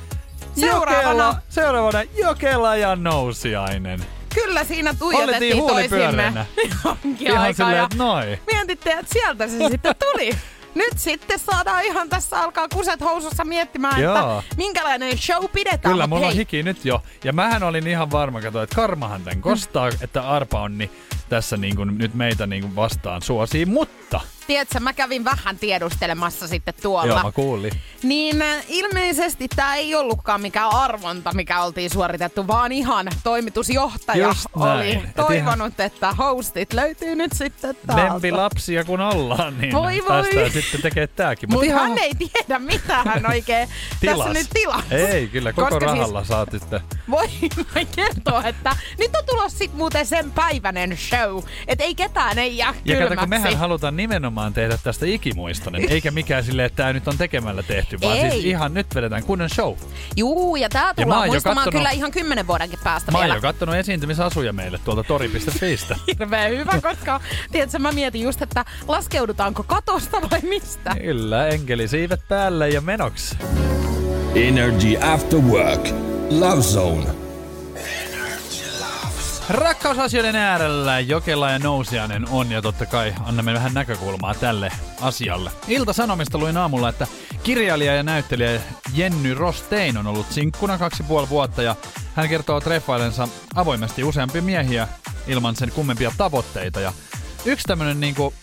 Seuraavana.
Jokela, seuraavana Jokela ja Nousiainen.
Kyllä siinä tuijotettiin toisimme jonkin
Ihan
aikaa
silleen,
ja
noi.
mietitte, että sieltä se sitten tuli. Nyt sitten saadaan ihan tässä alkaa kuset housussa miettimään,
Joo.
että minkälainen show pidetään.
Kyllä, mulla on
hei,
hiki nyt jo. Ja mähän olin ihan varma, kato, että karmahan tän kostaa, että Arpa onni tässä niin kuin, nyt meitä niin kuin vastaan suosii, mutta...
Tiedätkö, mä kävin vähän tiedustelemassa sitten tuolla.
Joo, mä kuulin.
Niin äh, ilmeisesti tämä ei ollutkaan mikään arvonta, mikä oltiin suoritettu, vaan ihan toimitusjohtaja
Just näin.
oli
Et
toivonut, että hostit löytyy nyt sitten täältä.
Lempilapsia kun ollaan, niin
Voi voi.
päästään sitten tekemään tääkin. Mut
Mutta hän ei tiedä, mitä hän oikein tässä
tilas.
nyt tilasi.
Ei, kyllä, koko
Koska siis-
rahalla saat sitten.
Voi mä kertoa, että nyt on tulossa sit muuten sen päiväinen show, että ei ketään ei jää
Ja kato, kun mehän halutaan nimenomaan tehdä tästä ikimuistoinen, eikä mikään silleen, että tämä nyt on tekemällä tehty, vaan
Ei.
siis ihan nyt vedetään kunnon show.
Juu, ja tää
mä oon
tullaan
jo
muistamaan
kattonut-
kyllä ihan kymmenen vuodenkin päästä
Mä oon
vielä.
jo kattonut esiintymisasuja meille tuolta tori.fiistä.
Hirveän hyvä, koska tiedätkö, mä mietin just, että laskeudutaanko katosta vai mistä?
Kyllä, enkelisiivet päälle ja menoksi.
Energy After Work. Love Zone.
Rakkausasioiden äärellä Jokela ja Nousiainen on ja totta kai annamme vähän näkökulmaa tälle asialle. Ilta-Sanomista luin aamulla, että kirjailija ja näyttelijä Jenny Rostein on ollut sinkkuna kaksi puoli vuotta ja hän kertoo treffailensa avoimesti useampia miehiä ilman sen kummempia tavoitteita. Ja yksi tämmönen niinku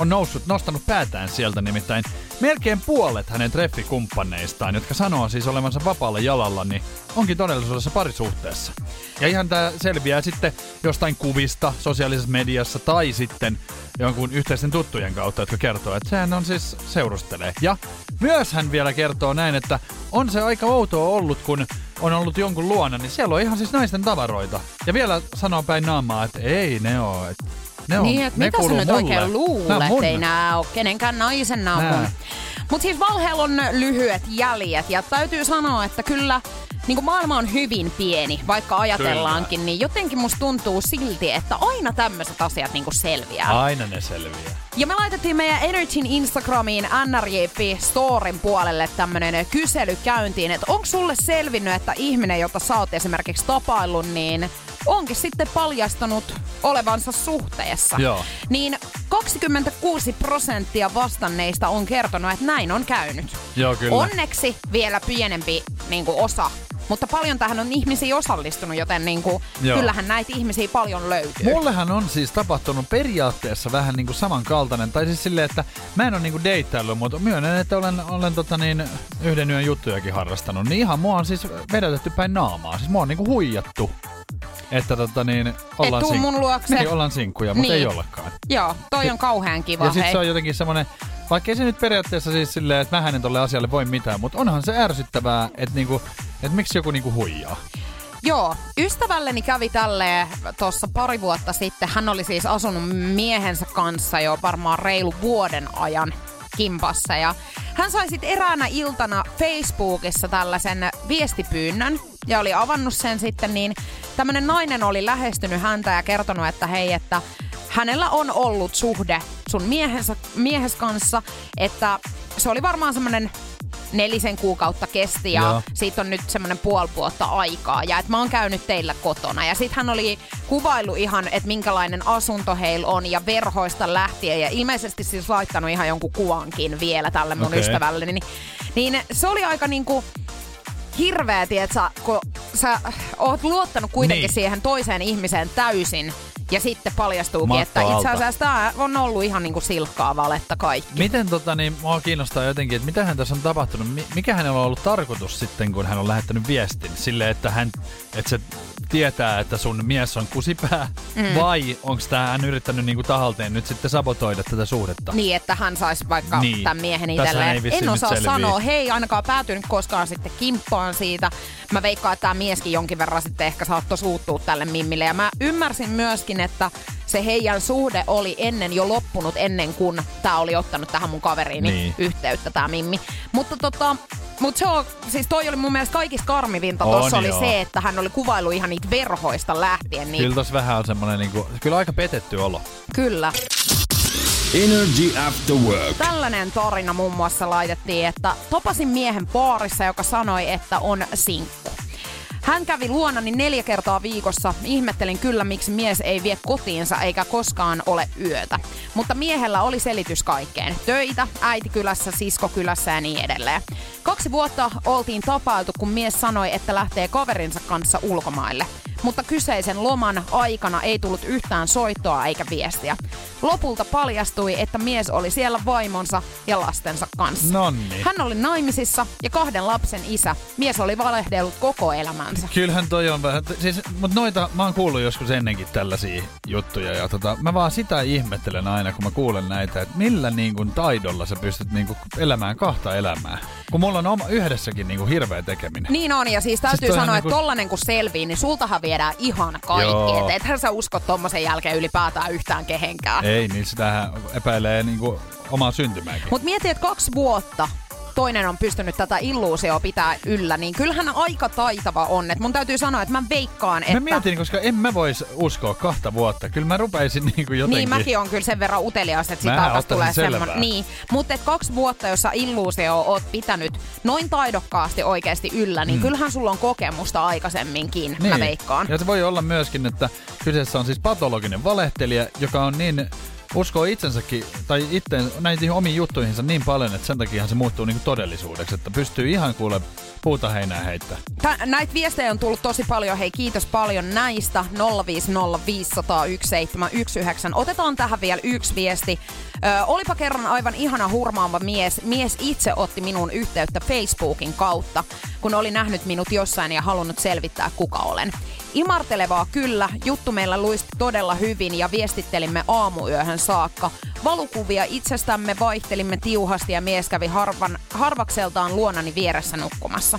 on noussut, nostanut päätään sieltä nimittäin melkein puolet hänen treffikumppaneistaan, jotka sanoo siis olevansa vapaalla jalalla, niin onkin todellisuudessa parisuhteessa. Ja ihan tämä selviää sitten jostain kuvista sosiaalisessa mediassa tai sitten jonkun yhteisten tuttujen kautta, jotka kertoo, että sehän on siis seurustelee. Ja myös hän vielä kertoo näin, että on se aika outoa ollut, kun on ollut jonkun luona, niin siellä on ihan siis naisten tavaroita. Ja vielä sanoo päin naamaa, että ei ne oo, että ne on,
Niin, että mitä sä nyt
mulle.
oikein luulet, ei nää ole kenenkään naisen nää on
Nää.
mun. Mut siis valheella on lyhyet jäljet ja täytyy sanoa, että kyllä niin kuin maailma on hyvin pieni, vaikka ajatellaankin, niin jotenkin musta tuntuu silti, että aina tämmöiset asiat niin kuin selviää.
Aina ne selviää.
Ja me laitettiin meidän Energyn Instagramiin NRJP Storin puolelle tämmönen kysely käyntiin, että onko sulle selvinnyt, että ihminen, jota sä oot esimerkiksi tapaillut, niin onkin sitten paljastanut olevansa suhteessa.
Joo.
Niin 26 prosenttia vastanneista on kertonut, että näin on käynyt.
Joo, kyllä.
Onneksi vielä pienempi niin kuin osa. Mutta paljon tähän on ihmisiä osallistunut, joten niin kuin,
Joo.
kyllähän näitä ihmisiä paljon löytyy.
Mullehan on siis tapahtunut periaatteessa vähän niinku samankaltainen, tai siis silleen, että mä en ole niinku deittaillut, mutta myönnän, että olen, olen tota niin, yhden yön juttujakin harrastanut, niin ihan mua on siis vedätetty päin naamaa. Siis mua on niinku huijattu, että tota niin, ollaan,
tuu mun luokse.
niin, ollaan sinkkuja, mutta
Niin.
ei olekaan.
Joo, toi on kauhean kiva.
Ja sit
hei.
se on jotenkin semmonen, vaikka ei se nyt periaatteessa siis silleen, että mä hänen tolle asialle voi mitään, mutta onhan se ärsyttävää, että niinku, että miksi joku niinku huijaa.
Joo, ystävälleni kävi tälleen tuossa pari vuotta sitten. Hän oli siis asunut miehensä kanssa jo varmaan reilu vuoden ajan kimpassa. Ja hän sai sitten eräänä iltana Facebookissa tällaisen viestipyynnön ja oli avannut sen sitten, niin tämmönen nainen oli lähestynyt häntä ja kertonut, että hei, että hänellä on ollut suhde sun miehensä, miehes kanssa, että se oli varmaan semmoinen nelisen kuukautta kesti ja
Joo.
siitä on nyt semmoinen puoli vuotta aikaa ja että mä oon käynyt teillä kotona. Ja sitten hän oli kuvailu ihan, että minkälainen asunto heillä on ja verhoista lähtien ja ilmeisesti siis laittanut ihan jonkun kuvankin vielä tälle mun
Okei.
ystävälle. Niin, niin se oli aika niinku hirveä, tietsä, kun sä oot luottanut kuitenkin
Niin.
niin. siihen toiseen ihmiseen täysin ja sitten paljastuukin,
Matto
että itse asiassa tämä on ollut ihan niinku silkkaa valetta kaikki.
Miten tota, niin, mua kiinnostaa jotenkin, että mitä hän tässä on tapahtunut, Mi- mikä hänellä on ollut tarkoitus sitten, kun hän on lähettänyt viestin sille, että hän, että se tietää, että sun mies on kusipää, mm. vai onko tämä hän yrittänyt niinku tahalteen nyt sitten sabotoida tätä suhdetta?
Niin, että hän saisi vaikka
Niin.
tämän miehen itselleen. En osaa sanoa, hei ainakaan päätynyt koskaan sitten kimppaan siitä. Mä veikkaan, että tämä mieskin jonkin verran sitten ehkä saattoi suuttua tälle mimmille. Ja mä ymmärsin myöskin, että se heidän suhde oli ennen jo loppunut, ennen kuin tämä oli ottanut tähän mun kaveriini
niin.
yhteyttä, tämä mimmi. Mutta tota, mut se on, siis toi oli mun mielestä kaikista karmivinta
On
tossa oli
joo.
se, että hän oli kuvailu ihan niitä verhoista lähtien. Niin
Kyllä tossa vähän on semmonen, niinku, kyllä aika petetty olo.
kyllä.
Energy After Work.
Tällainen tarina muun muassa laitettiin, että tapasin miehen baarissa, joka sanoi, että on sinkku. Hän kävi luonani neljä kertaa viikossa. Ihmettelin kyllä, miksi mies ei vie kotiinsa eikä koskaan ole yötä. Mutta miehellä oli selitys kaikkeen. Töitä, äitikylässä, siskokylässä ja niin edelleen. Kaksi vuotta oltiin tapailtu, kun mies sanoi, että lähtee kaverinsa kanssa ulkomaille. Mutta kyseisen loman aikana ei tullut yhtään soittoa eikä viestiä. Lopulta paljastui, että mies oli siellä vaimonsa ja lastensa kanssa.
Nonni.
Hän oli naimisissa ja kahden lapsen isä. Mies oli valehdellut koko elämänsä.
Kyllähän toi on vähän, siis, mutta noita, mä oon kuullut joskus ennenkin tällaisia juttuja ja tota, mä vaan sitä ihmettelen aina, kun mä kuulen näitä, että millä niin kuin taidolla sä pystyt niin kuin elämään kahta elämää. Kun mulla on oma, yhdessäkin niin kuin hirveä tekeminen.
Niin on, ja siis täytyy
Siis
sanoa,
niinku-
että tollanen kun selvii, niin sultahan viedään ihan kaikki.
Joo.
Et ethän sä usko tommosen jälkeen ylipäätään yhtään kehenkään.
Ei, niin sitähän epäilee niin kuin omaa syntymääkin.
Mutta mieti, että kaksi vuotta toinen on pystynyt tätä illuusioa pitää yllä, niin kyllähän aika taitava on. Et mun täytyy sanoa, että mä veikkaan, että...
Mä mietin, koska en mä vois uskoa kahta vuotta. Kyllä mä rupeisin niinku jotenkin...
Niin, mäkin on kyllä sen verran utelias, että sitä alkaa tulee semmoinen. Niin, mutta et kaksi vuotta, jossa illuusio oot pitänyt noin taidokkaasti oikeasti yllä, niin mm. kyllähän sulla on kokemusta aikaisemminkin, niin. mä veikkaan.
Ja se voi olla myöskin, että kyseessä on siis patologinen valehtelija, joka on niin uskoo itsensäkin, tai itteen, näihin omiin juttuihinsa niin paljon, että sen takia se muuttuu niinku todellisuudeksi, että pystyy ihan kuule puuta heinää heittää.
Tä, näitä viestejä on tullut tosi paljon. Hei, kiitos paljon näistä. 050501719. Otetaan tähän vielä yksi viesti. Ö, olipa kerran aivan ihana hurmaava mies. Mies itse otti minun yhteyttä Facebookin kautta, kun oli nähnyt minut jossain ja halunnut selvittää, kuka olen. Imartelevaa kyllä, juttu meillä luisti todella hyvin ja viestittelimme aamuyöhön saakka. Valukuvia itsestämme vaihtelimme tiuhasti ja mies kävi harvan, harvakseltaan luonani vieressä nukkumassa.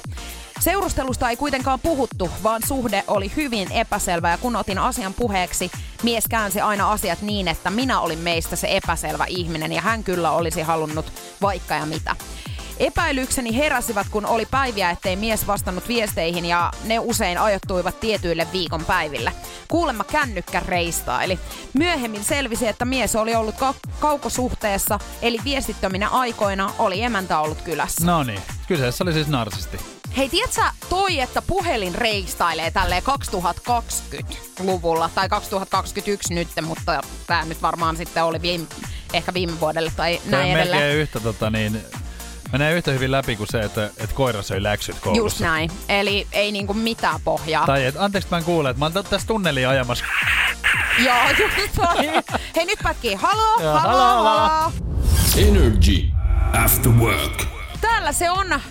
Seurustelusta ei kuitenkaan puhuttu, vaan suhde oli hyvin epäselvä. Ja kun otin asian puheeksi, mies käänsi aina asiat niin, että minä olin meistä se epäselvä ihminen. Ja hän kyllä olisi halunnut vaikka ja mitä. Epäilykseni heräsivät, kun oli päiviä, ettei mies vastannut viesteihin ja ne usein ajoittuivat tietyille viikon päiville. Kuulemma kännykkä reistaili. Myöhemmin selvisi, että mies oli ollut ka- kaukosuhteessa, eli viestittöminä aikoina oli emäntä ollut kylässä.
No niin, kyseessä oli siis narsisti.
Hei, tiedätkö toi, että puhelin reistailee tälleen 2020-luvulla, tai 2021 nyt, mutta tämä nyt varmaan sitten oli viime, ehkä viime vuodelle tai näin edelleen.
melkein yhtä tota niin, menee yhtä hyvin läpi kuin se, että, että koira söi läksyt koulussa.
Just näin. Eli ei niinku mitään pohjaa.
Tai et, anteeksi mä en kuule, että mä oon tässä tunnelia ajamassa.
Joo, just toi. Hei, nyt pätkii. Halo,
Joo,
halo,
halo,
halo.
halo.
Energy After Work.
Täällä se on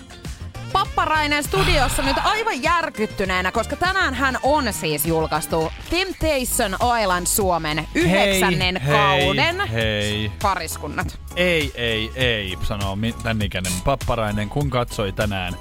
Papparainen studiossa nyt aivan järkyttyneenä, koska tänään hän on siis julkaistu Temptation Island Suomen yhdeksännen
hei,
kauden
hei.
pariskunnat.
Ei, ei, ei, sanoo tän ikäinen papparainen, kun katsoi tänään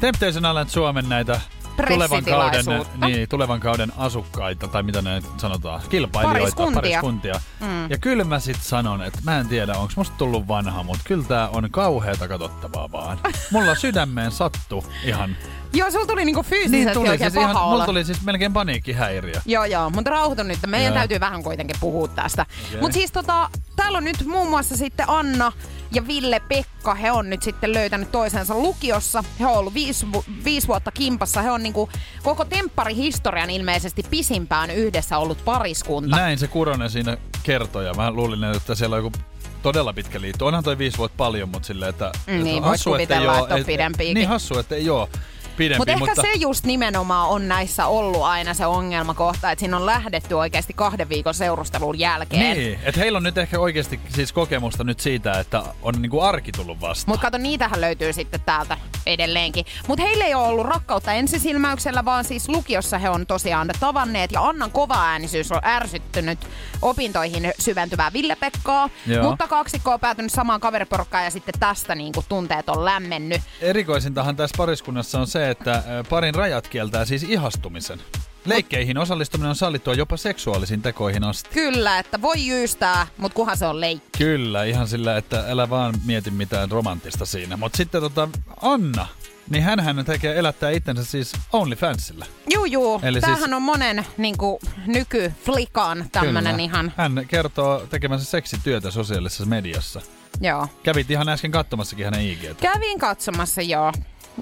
Temptation Island Suomen näitä tulevan kauden, niin, tulevan kauden asukkaita, tai mitä ne sanotaan, kilpailijoita,
Pariskuntia.
pariskuntia. Mm. Ja kyllä mä sit sanon, että mä en tiedä, onko musta tullut vanha, mutta kyllä tää on kauheata katsottavaa vaan. Mulla sydämeen sattu ihan.
Joo, sulla tuli niinku fyysisesti
Niin tuli
oikein
siis
paha
ihan, mulla tuli siis melkein paniikkihäiriö.
Joo, joo, mutta rauhoitu nyt. Meidän
Joo.
täytyy vähän kuitenkin puhua tästä.
Okei.
Mutta siis tota, täällä on nyt muun muassa sitten Anna ja Ville Pekka. He on nyt sitten löytänyt toisensa lukiossa. He on ollut viisi, vu- viisi vuotta kimpassa. He on niinku koko tempparihistorian ilmeisesti pisimpään yhdessä ollut pariskunta.
Näin se Kuronen siinä kertoi ja mä luulin, että siellä on joku todella pitkä liitto. Onhan toi viisi vuotta paljon, mutta silleen, että...
Niin,
että hassu,
kuvitella, että on
et-
pidempiäkin.
Niin hassu, että ei oo pidempi,
Mutta ehkä
mutta...
se just nimenomaan on näissä ollut aina se ongelmakohta, että siinä on lähdetty oikeasti kahden viikon seurustelun jälkeen.
Niin, että heillä on nyt ehkä oikeasti siis kokemusta nyt siitä, että on niinku arki tullut vastaan.
Mutta kato, niitähän löytyy sitten täältä edelleenkin. Mutta heillä ei ole ollut rakkautta ensisilmäyksellä, vaan siis lukiossa he on tosiaan tavanneet. Ja Annan kova äänisyys on ärsyttynyt opintoihin syventyvää Ville-Pekkaa.
Joo.
Mutta kaksikko on päätynyt samaan kaveriporukkaan ja sitten tästä niinku tunteet on lämmennyt.
Erikoisintahan tässä pariskunnassa on se, että ö, parin rajat kieltää siis ihastumisen. Leikkeihin osallistuminen on sallittua jopa seksuaalisiin tekoihin asti.
Kyllä, että voi jyystää, mutta kunhan se on leikki.
Kyllä, ihan sillä, että älä vaan mieti mitään romanttista siinä. Mutta sitten tota, Anna, niin hän tekee elättää itsensä siis OnlyFansilla.
Juu, juu.
Eli
Tämähän
siis-
on monen niinku, nykyflikan tämmönen
Kyllä.
ihan,
Hän kertoo tekemänsä seksityötä sosiaalisessa mediassa.
joo.
Kävit ihan äsken katsomassakin hänen IGtä.
Kävin katsomassa, joo.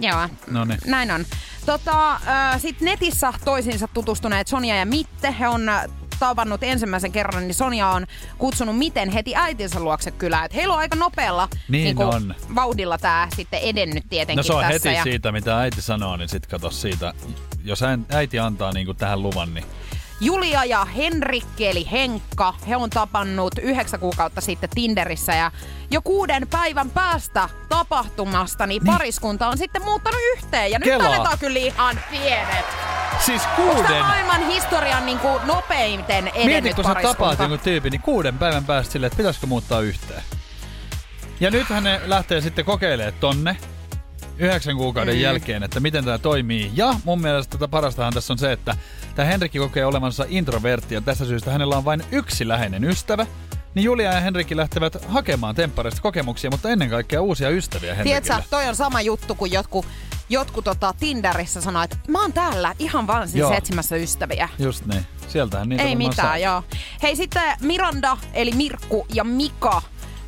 Joo,
No niin.
näin on. Tota, Sitten netissä toisiinsa tutustuneet Sonja ja Mitte, he on tavannut ensimmäisen kerran, niin Sonja on kutsunut Miten heti äitinsä luokse kylään. Et heillä on aika nopealla
Niin
niinku,
on.
vauhdilla tämä sitten edennyt tietenkin
No se on
tässä.
heti
ja
siitä, mitä äiti sanoo, niin sit kato siitä. Jos äiti antaa niinku tähän luvan, niin
Julia ja Henrikki eli Henkka, he on tapannut yhdeksän kuukautta sitten Tinderissä ja jo kuuden päivän päästä tapahtumasta niin pariskunta on sitten muuttanut yhteen. Ja nyt
Kelaa.
annetaan kyllä ihan pienet.
siis
Onko
kuuden...
tämä maailman historian niin kuin nopeimmin edennyt
Mieti, kun sä tapaat jonkun tyypin, niin kuuden päivän päästä silleen, että pitäisikö muuttaa yhteen. Ja nyt hän lähtee sitten kokeilemaan tonne yhdeksän kuukauden mm. jälkeen, että miten tämä toimii. Ja mun mielestä tätä parastahan tässä on se, että tämä Henrikki kokee olevansa introvertti ja tästä syystä hänellä on vain yksi läheinen ystävä. niin Julia ja Henrikki lähtevät hakemaan temppareista kokemuksia, mutta ennen kaikkea uusia ystäviä Henrikille.
Tiedätkö, toi on sama juttu kuin jotkut, jotkut tota Tinderissä sanoo, että mä oon täällä ihan vaan siis
Joo.
etsimässä ystäviä.
Just niin. Sieltähän niitä
Ei mitään,
saa.
joo. Hei sitten Miranda, eli Mirkku ja Mika.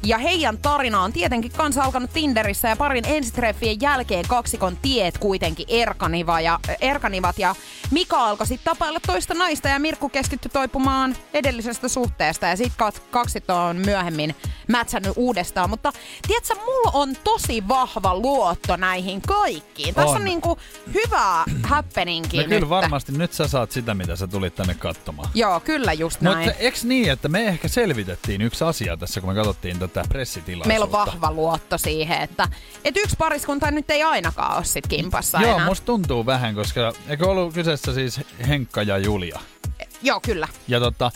Ja heidän tarina on tietenkin kanssa alkanut Tinderissä ja parin ensitreffien jälkeen kaksikon tiet kuitenkin erkaniva ja, erkanivat. Ja Mika alkoi sitten tapailla toista naista ja Mirkku keskittyi toipumaan edellisestä suhteesta. Ja sitten kaksit on myöhemmin mätsännyt uudestaan. Mutta tiedätkö, mulla on tosi vahva luotto näihin kaikkiin. Tässä on,
On.
niinku hyvää happeningia
No kyllä
nyt.
varmasti nyt sä saat sitä, mitä sä tulit tänne katsomaan.
Joo, kyllä just näin.
Mutta eks niin, että me ehkä selvitettiin yksi asia tässä, kun me katsottiin tätä pressitilaisuutta.
Meillä on vahva luotto siihen, että, että yksi pariskunta nyt ei ainakaan ole sit kimpassa
Joo,
enää.
musta tuntuu vähän, koska eikö ollut kyseessä siis Henkka ja Julia?
Joo, kyllä.
Ja tota,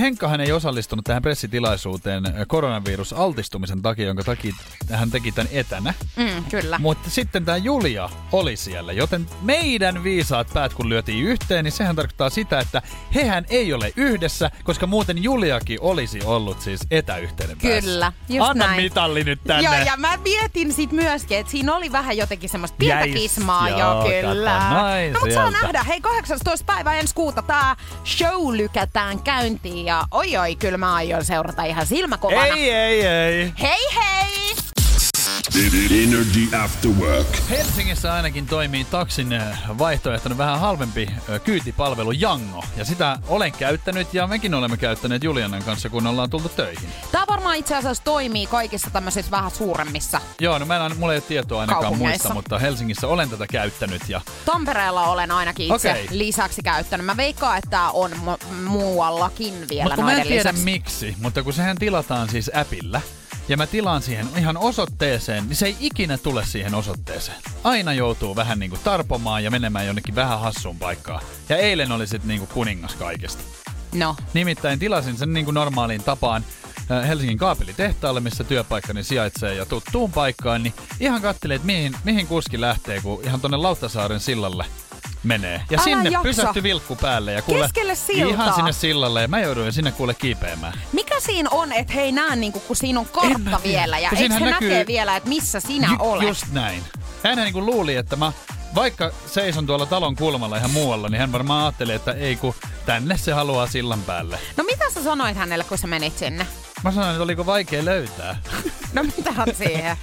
Henkkahan ei osallistunut tähän pressitilaisuuteen äh, koronavirusaltistumisen takia, jonka takia hän teki tämän etänä.
Mm, kyllä.
Mutta sitten tämä Julia oli siellä, joten meidän viisaat päät kun lyötiin yhteen, niin sehän tarkoittaa sitä, että hehän ei ole yhdessä, koska muuten Juliakin olisi ollut siis etäyhteyden päässä.
Kyllä, just
Anna
näin.
mitalli nyt tänne.
Joo, ja mä mietin sit myöskin, että siinä oli vähän jotenkin semmoista pientä
Jäis,
kismaa.
joo,
Joo, kyllä.
kato,
no, mutta saa nähdä. Hei, 18. päivä ensi kuuta tää show lykätään käyntiin. Ja oi oi, kyllä mä aion seurata ihan silmäkovana.
Ei, ei, ei.
Hei hei!
Energy After Work.
Helsingissä ainakin toimii taksin äh, vaihtoehtona vähän halvempi äh, kyytipalvelu Jango. Ja sitä olen käyttänyt ja mekin olemme käyttäneet Julianan kanssa, kun ollaan tultu töihin.
Tää varmaan itse asiassa toimii kaikissa tämmöisissä vähän suuremmissa.
Joo, no mä en, mulla ei ole tietoa ainakaan muista, mutta Helsingissä olen tätä käyttänyt. Ja
Tampereella olen ainakin itse
Okei.
lisäksi käyttänyt. Mä veikkaan, että tää on mu- muuallakin vielä
Mutta mä en tiedä
lisäksi.
miksi, mutta kun sehän tilataan siis appilla, ja mä tilaan siihen ihan osoitteeseen, niin se ei ikinä tule siihen osoitteeseen. Aina joutuu vähän niinku tarpomaan ja menemään jonnekin vähän hassuun paikkaan. Ja eilen oli sitten niinku kuningas kaikesta.
No,
Nimittäin tilasin sen niinku normaaliin tapaan äh, Helsingin kaapelitehtaalle, missä työpaikkani sijaitsee ja tuttuun paikkaan, niin ihan katselin, että mihin, mihin kuski lähtee, kun ihan tonne Lauttasaaren sillalle menee. Ja
Älä
sinne
jaksa.
pysähtyi vilkku päälle. Ja kuule,
Keskelle siltaa.
Ihan sinne sillalle ja mä jouduin sinne kuule kiipeämään.
mikä siinä on, että he ei näe, niinku, kun siinä on kartta vielä ja eikö
näkyy-
näkee vielä, että missä sinä
Ju-
olet?
Just näin. Hän niin luuli, että mä vaikka seison tuolla talon kulmalla ihan muualla, niin hän varmaan ajatteli, että ei kun tänne se haluaa sillan päälle.
No mitä sä sanoit hänelle, kun sä menit sinne?
Mä sanoin, että oliko vaikea löytää.
No mitä hän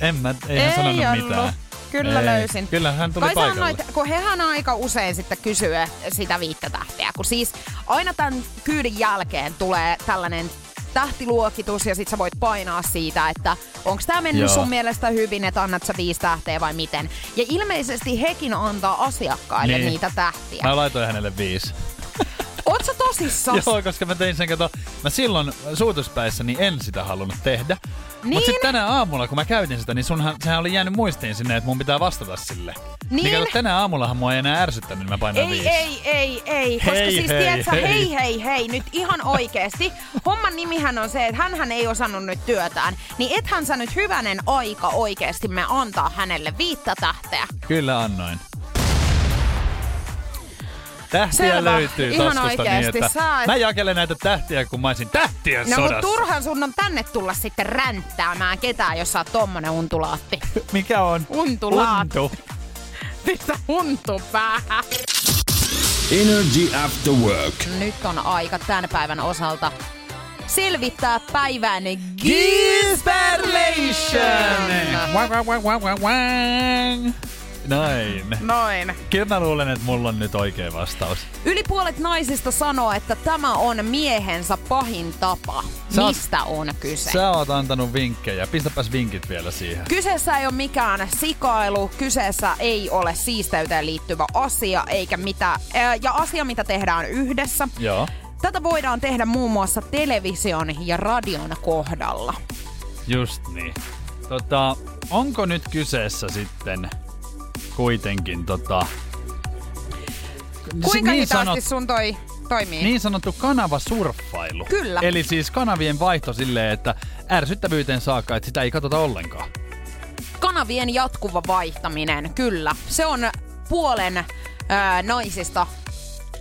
En mä, ei hän sanonut
ollut.
mitään.
Kyllä
Ei.
löysin.
Kyllä hän tuli
Kai
paikalle.
annoit, kun hehän aika usein sitten kysyy sitä viittä tähteä, kun siis aina tämän kyydin jälkeen tulee tällainen tähtiluokitus ja sit sä voit painaa siitä, että onko tämä mennyt
Joo.
sun mielestä hyvin, että annat sä viisi tähteä vai miten. Ja ilmeisesti hekin antaa asiakkaille
Niin.
niitä tähtiä.
Mä laitoin hänelle viisi.
Oot sä tosissas?
Joo, koska mä tein sen, kato, mä silloin suutuspäissä niin en sitä halunnut tehdä.
Niin?
Mutta sitten tänä aamulla, kun mä käytin sitä, niin sunhan, sehän oli jäänyt muistiin sinne, että mun pitää vastata sille.
Niin?
Niin kato, tänä aamullahan mua ei enää ärsyttänyt, niin mä painoin
Ei,
viisi.
ei, ei, ei. Koska
Hei,
siis
hei,
tiedätkö,
hei.
hei, hei, hei, nyt ihan oikeesti. Homman nimihän on se, että hän ei osannut nyt työtään. Niin ethän sä nyt hyvänen aika oikeesti me antaa hänelle viittä tähteä.
Kyllä annoin. Tähtiä
Selvä.
löytyy
Ihan
taskusta niin,
oikeesti.
että
Sä et-
mä jakelen näitä tähtiä, kun mä olisin tähtien
No
sodassa.
mut turhan sun on tänne tulla sitten ränttäämään ketään, jos sä oot tommonen untulaatti.
Mikä on?
Untulaatti.
Untu.
Pistä untu päähän.
Energy After Work.
Nyt on aika tämän päivän osalta selvittää päivän
Gisperlation! Näin.
Noin.
Kyllä mä luulen, että mulla on nyt oikea vastaus.
Yli puolet naisista sanoo, että tämä on miehensä pahin tapa.
Sä oot-
Mistä on kyse?
Sä oot antanut vinkkejä. Pistäpäs vinkit vielä siihen.
Kyseessä ei ole mikään sikailu, kyseessä ei ole siisteyteen liittyvä asia, eikä mitä, ja asia, mitä tehdään yhdessä.
Joo.
Tätä voidaan tehdä muun muassa television ja radion kohdalla.
Just niin. Tota, onko nyt kyseessä sitten kuitenkin tota...
Kuinka
niin
hitaasti
sanot-
sun toi toimii?
Niin sanottu kanavasurffailu.
Kyllä.
Eli siis kanavien vaihto silleen, että ärsyttävyyteen saakka, että sitä ei katsota ollenkaan.
Kanavien jatkuva vaihtaminen, kyllä. Se on puolen ää, naisista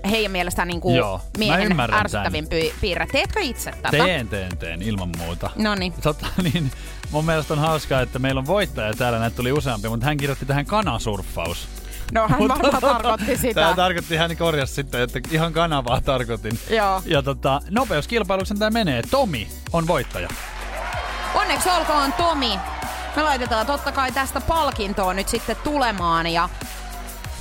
heidän mielestään niin kuin
Joo,
miehen ärsyttävin py- piirre. Teetkö itse tätä?
Teen, teen, teen, ilman muuta.
No niin.
Tota, niin, mun mielestä on hauskaa, että meillä on voittaja täällä, näitä tuli useampi, mutta hän kirjoitti tähän kanasurffaus.
No hän varmaan tarkoitti sitä.
Tämä tarkoitti, hän korjasi sitten, että ihan kanavaa tarkoitin.
Joo.
Ja tota, nopeuskilpailuksen tämä menee. Tomi on voittaja.
Onneksi olkoon Tomi. Me laitetaan totta kai tästä palkintoa nyt sitten tulemaan ja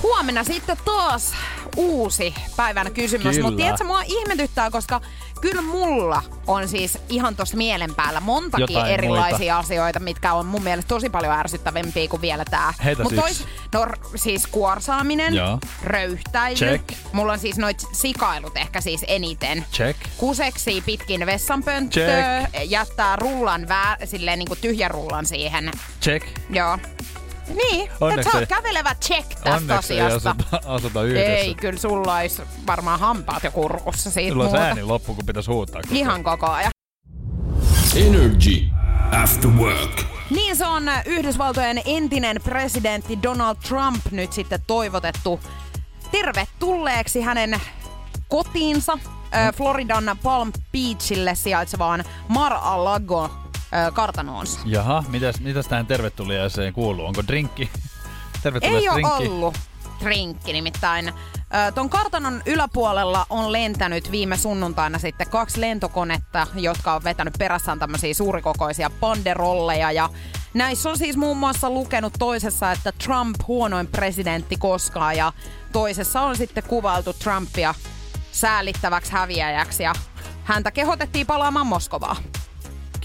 huomenna sitten taas uusi päivän kysymys. Mutta tiedätkö, mua ihmetyttää, koska kyllä mulla on siis ihan tuossa mielen päällä montakin
Jotain
erilaisia
muita.
asioita, mitkä on mun mielestä tosi paljon ärsyttävämpiä kuin vielä tää.
Heitä
Mut
yksi.
no siis kuorsaaminen,
Joo.
röyhtäily.
Check.
Mulla on siis noit sikailut ehkä siis eniten.
Check.
Kuseksi pitkin vessanpönttöä, jättää rullan vää, silleen niinku tyhjän rullan siihen.
Check.
Joo. Niin, että
Onneksi
oot kävelevä check tästä
Onneksi ei
asiasta.
asuta, asuta yhdessä.
Ei, kyllä sulla olisi varmaan hampaat jo kurkussa siitä
Sulla on
muuta.
ääni loppu, kun pitäisi huutaa. koko.
Ihan koko ajan.
Energy After Work.
Niin se on Yhdysvaltojen entinen presidentti Donald Trump nyt sitten toivotettu tervetulleeksi hänen kotiinsa ö, Floridan Palm Beachille sijaitsevaan Mar-a-Lago ö, kartanoonsa.
Jaha, mitäs, mitäs tähän tervetuliaiseen kuuluu? Onko drinkki? Tervetulias
Ei ole ollut drinkki nimittäin. Ö, Ton kartanon yläpuolella on lentänyt viime sunnuntaina sitten kaksi lentokonetta, jotka on vetänyt perässään tämmöisiä suurikokoisia banderolleja. Ja näissä on siis muun muassa lukenut toisessa, että Trump huonoin presidentti koskaan ja toisessa on sitten kuvailtu Trumpia säälittäväksi häviäjäksi ja häntä kehotettiin palaamaan Moskovaan.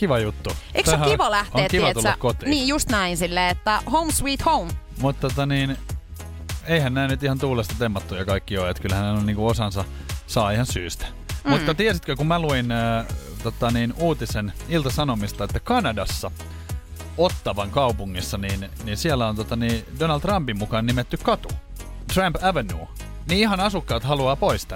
Kiva juttu.
Eikö se ole kiva lähteä,
On kiva tulla kotiin.
Niin, just näin silleen, että home sweet home.
Mutta tota niin, eihän nämä nyt ihan tuulesta temmattuja kaikki ole, että kyllähän hän on niinku osansa saa ihan syystä. Mm. Mutta tiesitkö, kun mä luin äh, tota niin, uutisen Ilta-Sanomista, että Kanadassa Ottavan kaupungissa, niin, niin siellä on tota niin, Donald Trumpin mukaan nimetty katu. Trump Avenue. Niin ihan asukkaat haluaa pois.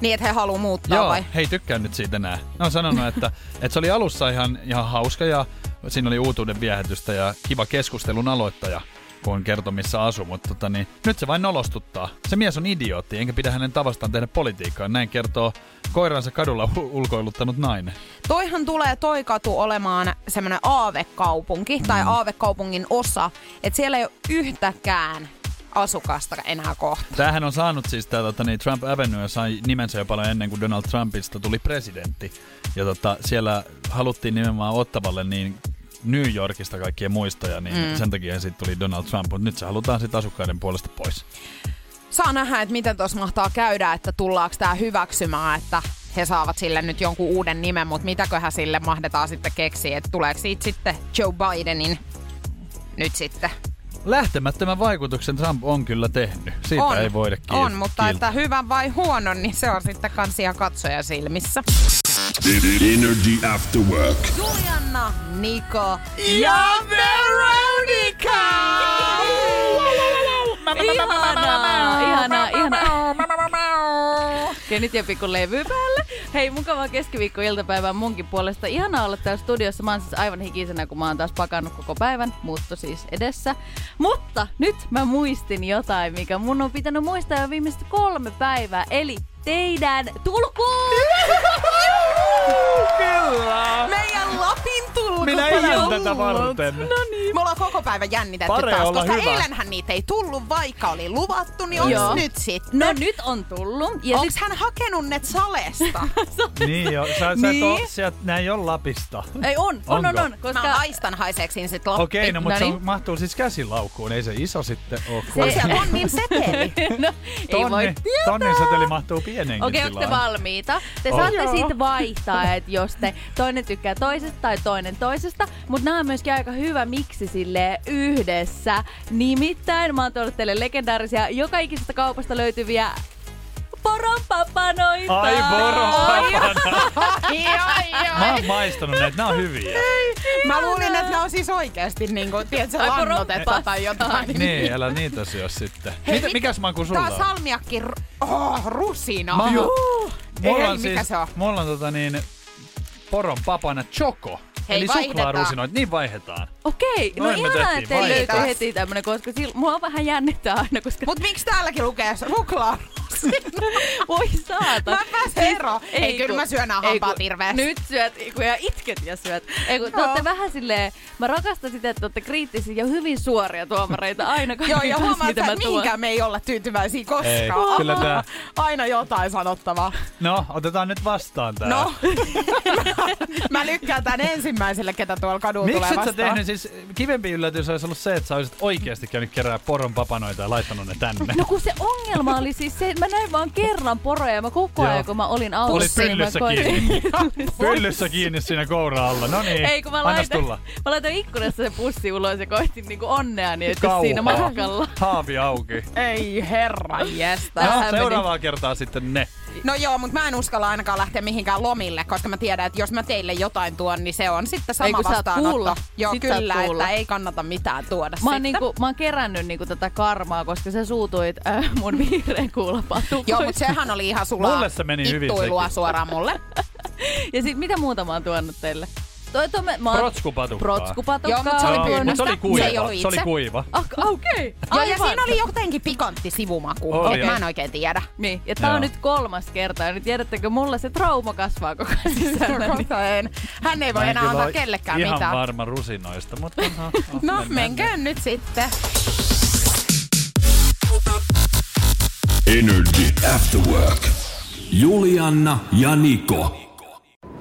Niin, että he haluaa muuttaa
Joo,
vai?
he ei tykkää nyt siitä enää. Ne on sanonut, että, että se oli alussa ihan, ihan hauska ja siinä oli uutuuden viehätystä ja kiva keskustelun aloittaja, kun kertoi missä asuu, mutta tota, niin, nyt se vain nolostuttaa. Se mies on idiootti, enkä pidä hänen tavastaan tehdä politiikkaa. Näin kertoo koiransa kadulla ulkoiluttanut nainen.
Toihan tulee toi katu olemaan semmoinen aavekaupunki tai
Mm.
aavekaupungin osa, että siellä ei ole yhtäkään asukasta enää kohta.
Tämähän on saanut siis tää, tota, niin Trump Avenue sai nimensä jo paljon ennen kuin Donald Trumpista tuli presidentti. Ja tota, siellä haluttiin nimenomaan Ottavalle niin New Yorkista kaikkien muistoja, niin mm. sen takia siitä tuli Donald Trump, mutta nyt se halutaan sitten asukkaiden puolesta pois.
Saa nähdä, että miten tuossa mahtaa käydä, että tullaanko tämä hyväksymään, että he saavat sille nyt jonkun uuden nimen, mutta mitäköhän sille mahdetaan sitten keksiä, että tuleeko siitä sitten Joe Bidenin nyt sitten.
Lähtemättömän vaikutuksen Trump on kyllä tehnyt. Siitä
on,
ei voida kiil-
on, mutta
kiiltää.
että hyvä vai huono, niin se on sitten kansia katsoja silmissä.
Energy After Work.
Julianna, Niko ja Veronica!
Ihanaa, ihanaa. Ja nyt jo pikku levy päälle. Hei, mukavaa keskiviikko-iltapäivää munkin puolesta. Ihanaa olla täällä studiossa. Mä oon siis aivan hikisenä, kun mä oon taas pakannut koko päivän. Muutto siis edessä. Mutta nyt mä muistin jotain, mikä mun on pitänyt muistaa jo viimeiset kolme päivää. Eli teidän tulkuun!
Kyllä!
Meidän Lapin tulku.
Minä iän tätä varten.
No niin. Me ollaan koko päivä jännitetty
Pare
taas, koska
hyvä.
eilenhän niitä ei tullut, vaikka oli luvattu, niin onks
Joo.
nyt sitten?
No nyt on tullut. Ja
Onks hän hakenut ne salesta?
Niin jo, sä, sä et
Niin.
oo, sieltä, nää ei ole Lapista.
Ei on, on, on,
Onko?
on. Koska
Mä aistan haiseeksin sit Lappi.
Okei, no mutta se
Noniin.
on, mahtuu siis käsilaukkuun, ei se iso sitten.
On se tonnin seteli.
no, ei voi
Tonni, tonnin seteli mahtuu pienenkin
Okei, okay,
lailla.
valmiita? Te
Oh.
saatte siitä vaihtaa, että jos te toinen tykkää toisesta tai toinen toisesta. Mutta nämä on myöskin aika hyvä miksi sille yhdessä. Nimittäin mä oon tuonut teille legendaarisia joka ikisestä kaupasta löytyviä poronpapanoita.
Ai poronpapana.
ai, ai,
Mä oon maistanut näitä, nää on hyviä.
Mä luulin, että ne on siis oikeesti niinku, tiedätkö,
Ai,
lannotetta tai jotain.
Niin, älä niitä syö sitten.
Hei,
Mitä,
mit-
mikäs maku sulla
Tää on
on?
salmiakki, oh, rusina.
Mä oon- Mulla
Ei,
on
mikä
siis,
se on?
mulla on tota niin, poron papana choco.
Hei,
Eli
vaihdetaan.
suklaarusinoit, niin vaihdetaan.
Okei, no
Noin
ihanaa,
tehtiin,
että teille löytyy heti tämmönen, koska sil, mua vähän jännittää aina, koska...
Mut miksi täälläkin lukee suklaa?
Voi saata.
Mä pääsen eroon. Ei, kyllä mä syön hampaat hirveästi.
Nyt syöt, kun ja itket ja syöt. Ei kun te
Joo.
ootte vähän silleen, mä rakastan sitä, että te ootte kriittisiä ja hyvin suoria tuomareita aina
Joo, ja huomaa, että mihinkään me ei olla tyytyväisiä koskaan.
Ei, kyllä tää-
Aina jotain sanottavaa.
No, otetaan nyt vastaan tää.
No, mä lykkään tämän ensimmäiselle, ketä tuolla kadulla
Miksi
tulee
et sä
vastaan.
tehnyt, siis kivempi yllätys olisi ollut se, että sä olisit oikeasti käynyt kerää poron papanoita ja laittanut ne tänne.
No kun se ongelma oli siis se, että mä näin vaan kerran poroja ja mä koko ajan kun mä olin
Olit
autossa, niin mä
pyllyssä
koitin.
kiinni. Pyllyssä kiinni siinä koura alla. No niin,
Ei kun mä laitan,
tulla.
mä laitan ikkunassa se pussi ulos ja koitin niinku onnea niin, että siinä matkalla.
Haavi auki.
Ei herra jästä.
No,
meni.
seuraavaa kertaa sitten ne.
No joo, mutta mä en uskalla ainakaan lähteä mihinkään lomille, koska mä tiedän, että jos mä teille jotain tuon, niin se on sitten sama
Ei,
vastaanotto.
kuulla.
Joo,
Sit
kyllä,
kuulla.
että ei kannata mitään tuoda
Mä oon,
sitten.
niinku, mä oon kerännyt niinku tätä karmaa, koska sä suutuit äh, mun vihreän kuulapatukoista.
Joo, mutta sehän oli ihan sulaa
Mulle se meni hyvin
suoraan mulle.
Ja sit mitä muuta mä oon tuonut teille? Toi, toi, mä,
Protskupatukkaa.
Protskupatukkaa.
Joo, mut se oli pyynnöstä.
Mutta se oli kuiva.
Se ei ollut
Se oli
itse.
kuiva.
Ah, Okei.
Joo, ja siinä oli jotenkin pikantti sivumaku.
Oli,
et mä en oikein tiedä.
Niin, ja tää
Joo.
on nyt kolmas kerta. Ja nyt tiedättekö, mulla se trauma kasvaa koko ajan sisällä. niin-.
Hän ei voi enää antaa kellekään
ihan
mitään.
varma rusinoista, mutta no, no,
No, menkää nyt sitten.
Energy After Work. Julianna ja Niko.